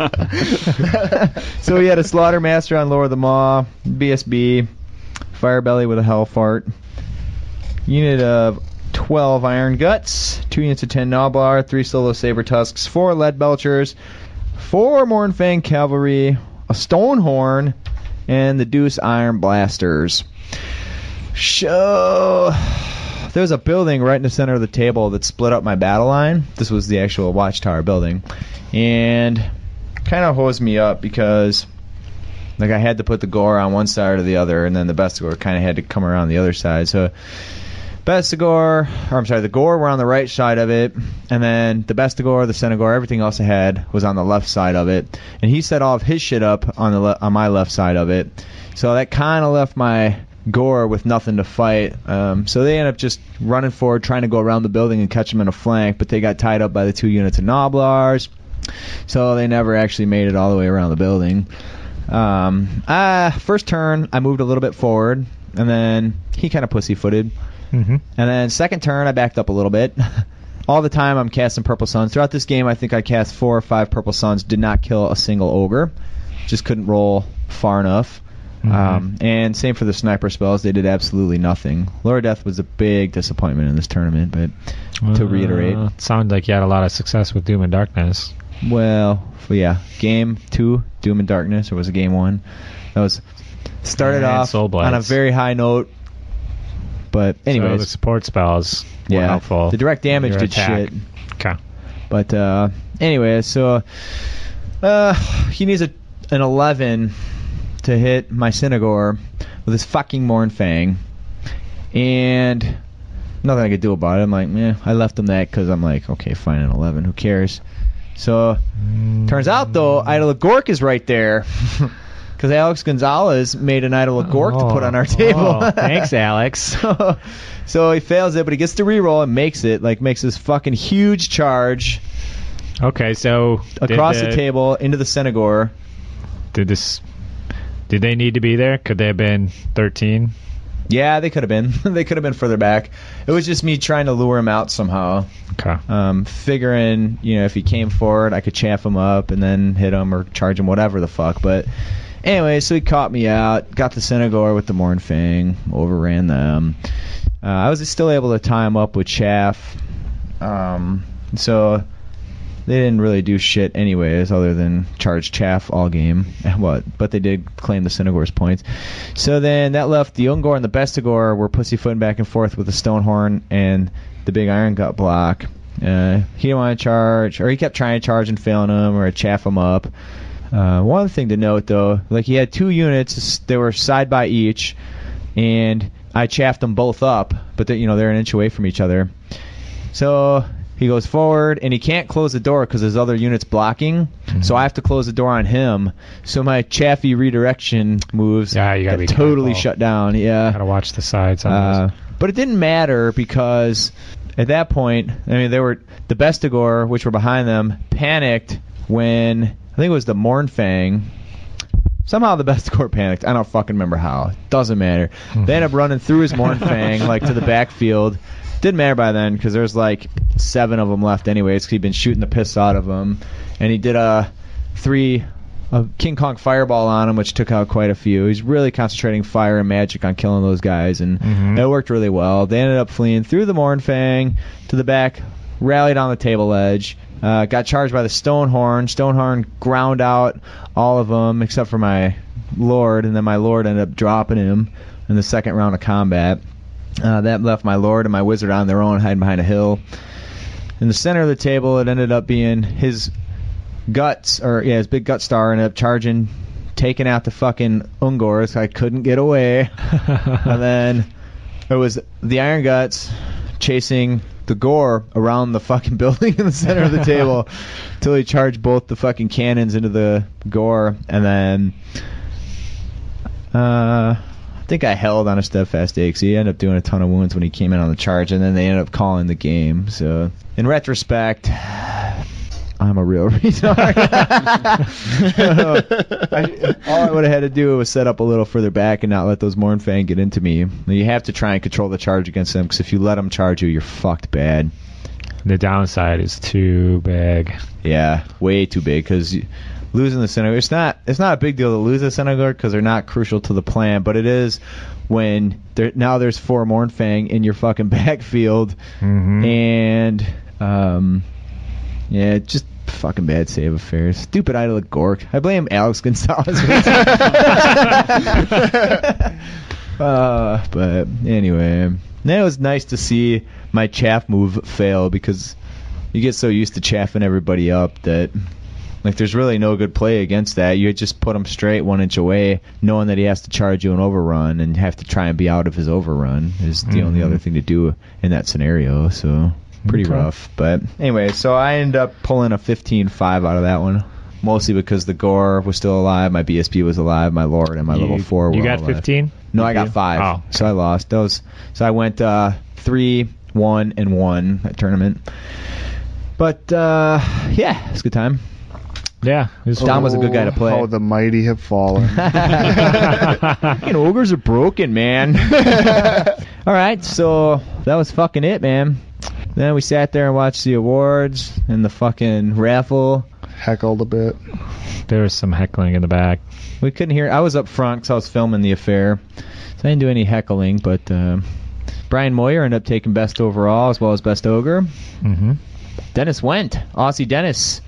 little different. so we had a Slaughter Master on Lore of the Maw, BSB, Firebelly with a Hellheart, unit of 12 Iron Guts, 2 units of 10 Noblar, 3 Solo Saber Tusks, 4 Lead Belchers, 4 Mournfang Cavalry, a Stonehorn, and the Deuce Iron Blasters. So there was a building right in the center of the table that split up my battle line. This was the actual watchtower building, and kind of hosed me up because like I had to put the gore on one side or the other, and then the Bestigor kind of had to come around the other side. So Bestigor, or I'm sorry, the Gore were on the right side of it, and then the Bestigor, the Centigor, everything else I had was on the left side of it, and he set all of his shit up on the le- on my left side of it. So that kind of left my Gore with nothing to fight. Um, so they end up just running forward, trying to go around the building and catch him in a flank, but they got tied up by the two units of Noblars. So they never actually made it all the way around the building. Um, uh, first turn, I moved a little bit forward, and then he kind of pussyfooted. Mm-hmm. And then second turn, I backed up a little bit. All the time, I'm casting Purple Suns. Throughout this game, I think I cast four or five Purple Suns. Did not kill a single ogre. Just couldn't roll far enough. Mhm. Um, and same for the sniper spells. They did absolutely nothing. Lore of Death was a big disappointment in this tournament. But to reiterate, Uh, sounds like you had a lot of success with Doom and Darkness. well, yeah, game two, Doom and Darkness, or was it game one? That was started off on a very high note. But anyways, so the support spells were yeah, helpful. the direct damage did attack. shit. Okay. But uh, anyway, so uh, he needs a an 11 to hit my Centigor with his fucking Mournfang, and nothing I could do about it. I'm like, man, I left him that because I'm like, okay, fine, an 11, who cares? So turns out though, Idol of Gork is right there. Because Alex Gonzalez made an Idol of Gork to put on our table. Oh, thanks, Alex. so, so he fails it, but he gets to reroll and makes it. Like makes this fucking huge charge Okay, so across the, table into the Centigor. Did this? Did they need to be there? Could they have been 13? Yeah, they could have been. they could have been further back. It was just me trying to lure him out somehow. Okay. Um, figuring, you know, if he came forward, I could chaff him up and then hit him or charge him, whatever the fuck. But anyway, so he caught me out, got the Centigor with the Mournfang, overran them. Uh, I was still able to tie him up with chaff. Um, so they didn't really do shit anyways, other than charge chaff all game. What? But they did claim the Centigor's points. So then that left the Ungor and the Bestigor were pussyfooting back and forth with the Stonehorn and the big Iron Gut block. Uh, he didn't want to charge, or he kept trying to charge and failing him, or chaff him up. Uh, one thing to note though, like he had two units, they were side by each, and I chaffed them both up, but they, you know they're an inch away from each other. So he goes forward, and he can't close the door because his other unit's blocking. So I have to close the door on him. So my chaffy redirection moves Yeah, you gotta be totally careful. shut down. Yeah. Gotta watch the sides on Uh, but it didn't matter because at that point, I mean, they were the Bestigor, which were behind them, panicked when think it was the Mournfang. Somehow the best court panicked. I don't fucking remember how. Doesn't matter. They end up running through his Mournfang like to the backfield. Didn't matter by then because there's like seven of them left anyways. 'cause he'd been shooting the piss out of them, and he did a three a King Kong fireball on him, which took out quite a few. He's really concentrating fire and magic on killing those guys, and Mhm. it worked really well. They ended up fleeing through the Mournfang to the back, rallied on the table edge, uh, got charged by the Stonehorn. Stonehorn ground out all of them except for my Lord, and then my Lord ended up dropping him in the second round of combat. Uh, that left my Lord and my Wizard on their own, hiding behind a hill. In the center of the table, it ended up being his guts, or yeah, his big gut star ended up charging, taking out the fucking Ungors. I couldn't get away. and then it was the Iron Guts chasing the Gore around the fucking building in the center of the table until he charged both the fucking cannons into the Gore, and then uh, I think I held on a steadfast day 'cause he ended up doing a ton of wounds when he came in on the charge, and then they ended up calling the game. So in retrospect. I'm a real retard. I, all I would have had to do was set up a little further back and not let those Mournfang get into me. You have to try and control the charge against them because if you let them charge you, you're fucked bad. the downside is too big. Yeah, way too big because losing the Senator, it's not it's not a big deal to lose the Senator because they're not crucial to the plan, but it is when there now there's four Mournfang in your fucking backfield hmm and um, yeah, just fucking bad save affairs. Stupid idol of Gork. I blame Alex Gonzalez. uh, but anyway, it was nice to see my chaff move fail because you get so used to chaffing everybody up that. Like there's really no good play against that. You just put him straight one inch away, knowing that he has to charge you an overrun and have to try and be out of his overrun is the only Mhm. other thing to do in that scenario. So pretty Okay. rough. But anyway, so I end up pulling a 15-5 out of that one. mostly because the Gore was still alive, my BSB was alive, my Lord and my You- level four. You were got 15? No, I got five. Oh, so I lost those. So I went uh, three, one, and one at tournament. But uh, yeah, it's a good time. yeah. It was Dom was a good guy to play. Oh, the mighty have fallen. Fucking ogres are broken, man. All right, so that was fucking it, man. Then we sat there and watched the awards and the fucking raffle. Heckled a bit. there was some heckling in the back. We couldn't hear. I was up front because I was filming the affair, so I didn't do any heckling. But uh, Brian Moyer ended up taking best overall as well as best ogre. Mm-hmm. Dennis went. Aussie Dennis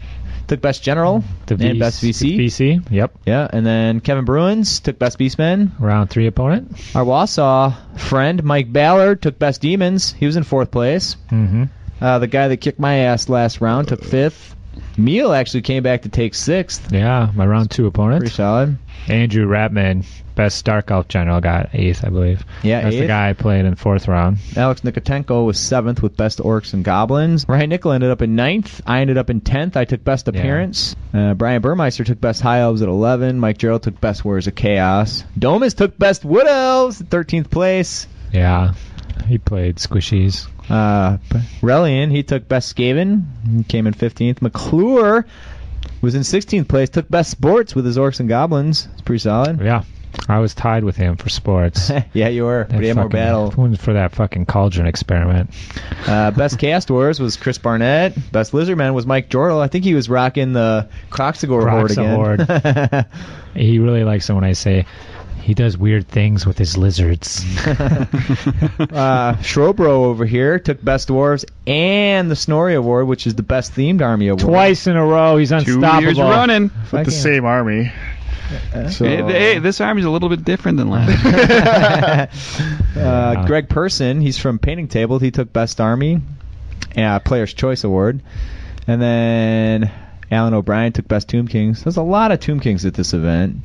took best general The and best VC. VC, yep. Yeah, and then Kevin Bruins took best beastman. Round three opponent. Our Wausau friend Mike Ballard took best demons. He was in fourth place. Mm-hmm. Uh, the guy that kicked my ass last round took fifth. Meal actually came back to take sixth. Yeah, my round two opponent. Pretty solid. Andrew Ratman, best Dark Elf general, got eighth, I believe. Yeah, That's the guy I played in fourth round. Alex Nikotenko was seventh with best orcs and goblins. Ryan Nickel ended up in ninth. I ended up in tenth. I took best Yeah. appearance. Uh, Brian Burmeister took best high elves at eleven. Mike Gerald took best warriors of chaos. Domus took best wood elves at thirteenth place. Yeah, he played squishies. Uh, Relian, he took best Skaven. He came in 15th. McClure was in 16th place. Took best sports with his orcs and goblins. It's pretty solid. Yeah, I was tied with him for sports. yeah, you were. That he had more battle. for that fucking cauldron experiment. Uh, best cast wars was Chris Barnett. Best lizardman was Mike Jordal. I think he was rocking the Kroxigor horde again. He really likes it when I say he does weird things with his lizards. uh, Shrobro over here took best dwarves and the Snorri Award, which is the best themed army award. Twice in a row, he's unstoppable. Two unstoppable. years running. With Fucking- the same army. So, Hey, hey, this army's a little bit different than last. uh, Greg Person, he's from Painting Table. He took Best Army, uh, Player's Choice Award, and then Alan O'Brien took Best Tomb Kings. There's a lot of Tomb Kings at this event.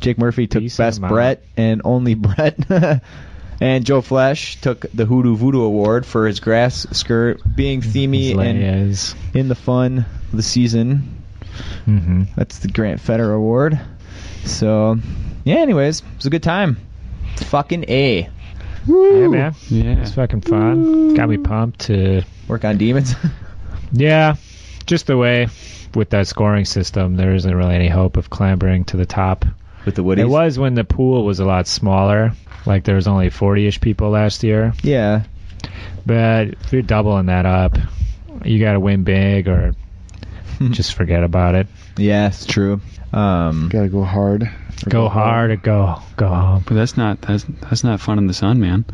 Jake Murphy took Decent Best. Brett and only Brett. and Joe Flesh took the Hoodoo Voodoo Award for his grass skirt being themey and Layers. in the fun of the season. Mm-hmm. That's the Grant Feder Award. So, yeah. Anyways, it was a good time. Fucking a. Yeah, man. yeah. It's fucking fun. Got me pumped to. Work on demons. Yeah, just the way with that scoring system, there isn't really any hope of clambering to the top. With the Woodies. It was when the pool was a lot smaller. Like there was only 40ish people last year. Yeah. But if you're doubling that up, you got to win big or just forget about it. Yeah, it's true. Um, gotta go hard. Or Go hard or go go home. But that's not that's that's not fun in the sun, man.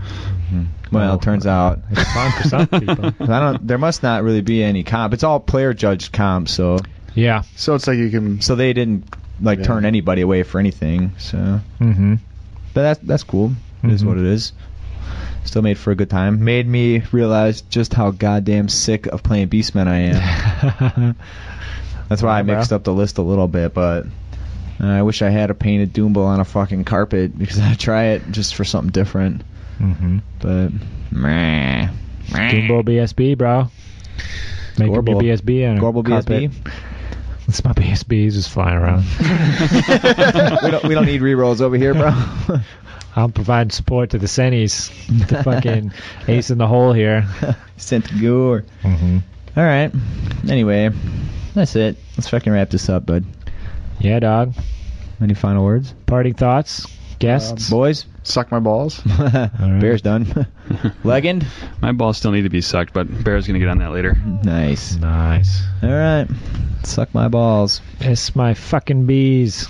well, it turns out It's fun for some people. I don't. There must not really be any comp. It's all player judged comp, so Yeah. So it's like you can. so they didn't like Yeah. turn anybody away for anything. So, Mm-hmm. but that's that's cool. It is what it is. Still made for a good time. Made me realize just how goddamn sick of playing Beastmen I am. That's why I mixed up the list a little bit, but uh, I wish I had a painted Doombo on a fucking carpet because I try it just for something different. mm-hmm. But meh. Doombo BSB, bro. Make your Gorebull. BSB on a Gorebull carpet. BSB. It's my BSB. He's just flying around. we don't we don't need rerolls over here, bro. I'm providing support to the Sennies. The fucking ace in the hole here. Centigor. Mm-hmm. All right. Anyway, that's it. Let's fucking wrap this up, bud. Yeah, dog. Any final words, Parting thoughts, guests. boys? Suck my balls. Bear's done. Legend. My balls still need to be sucked, but Bear's gonna get on that later. Nice. nice. All right. Suck my balls. Piss my fucking bees.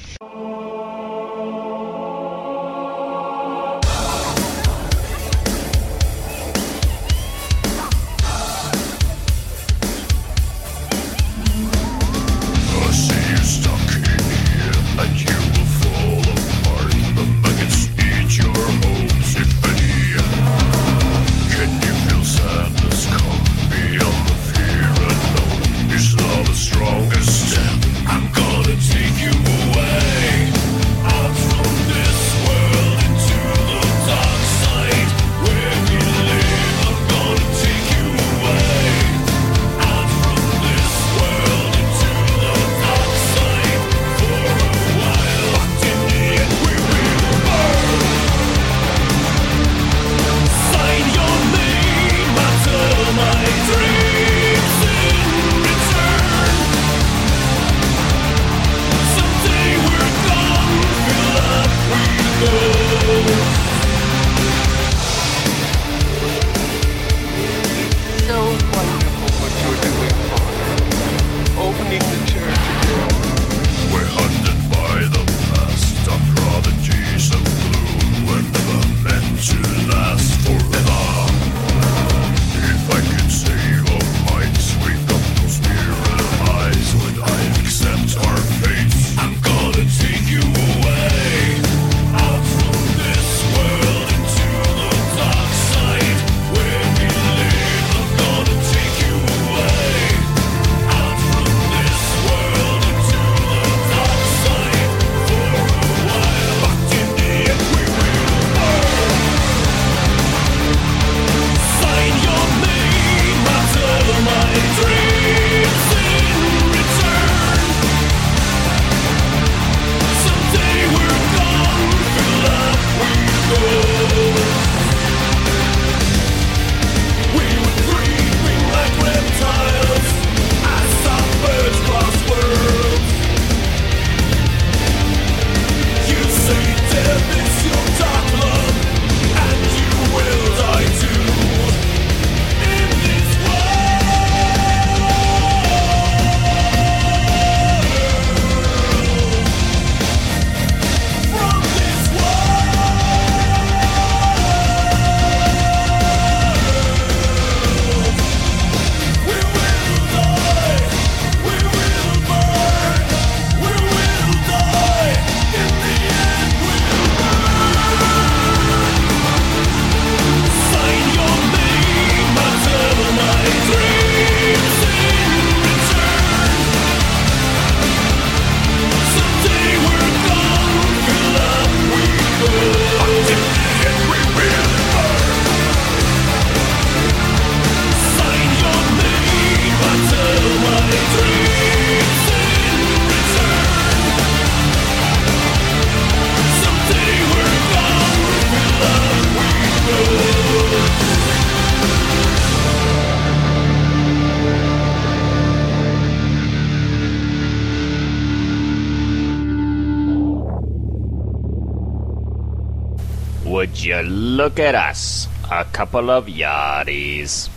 Look at us? A couple of yachties.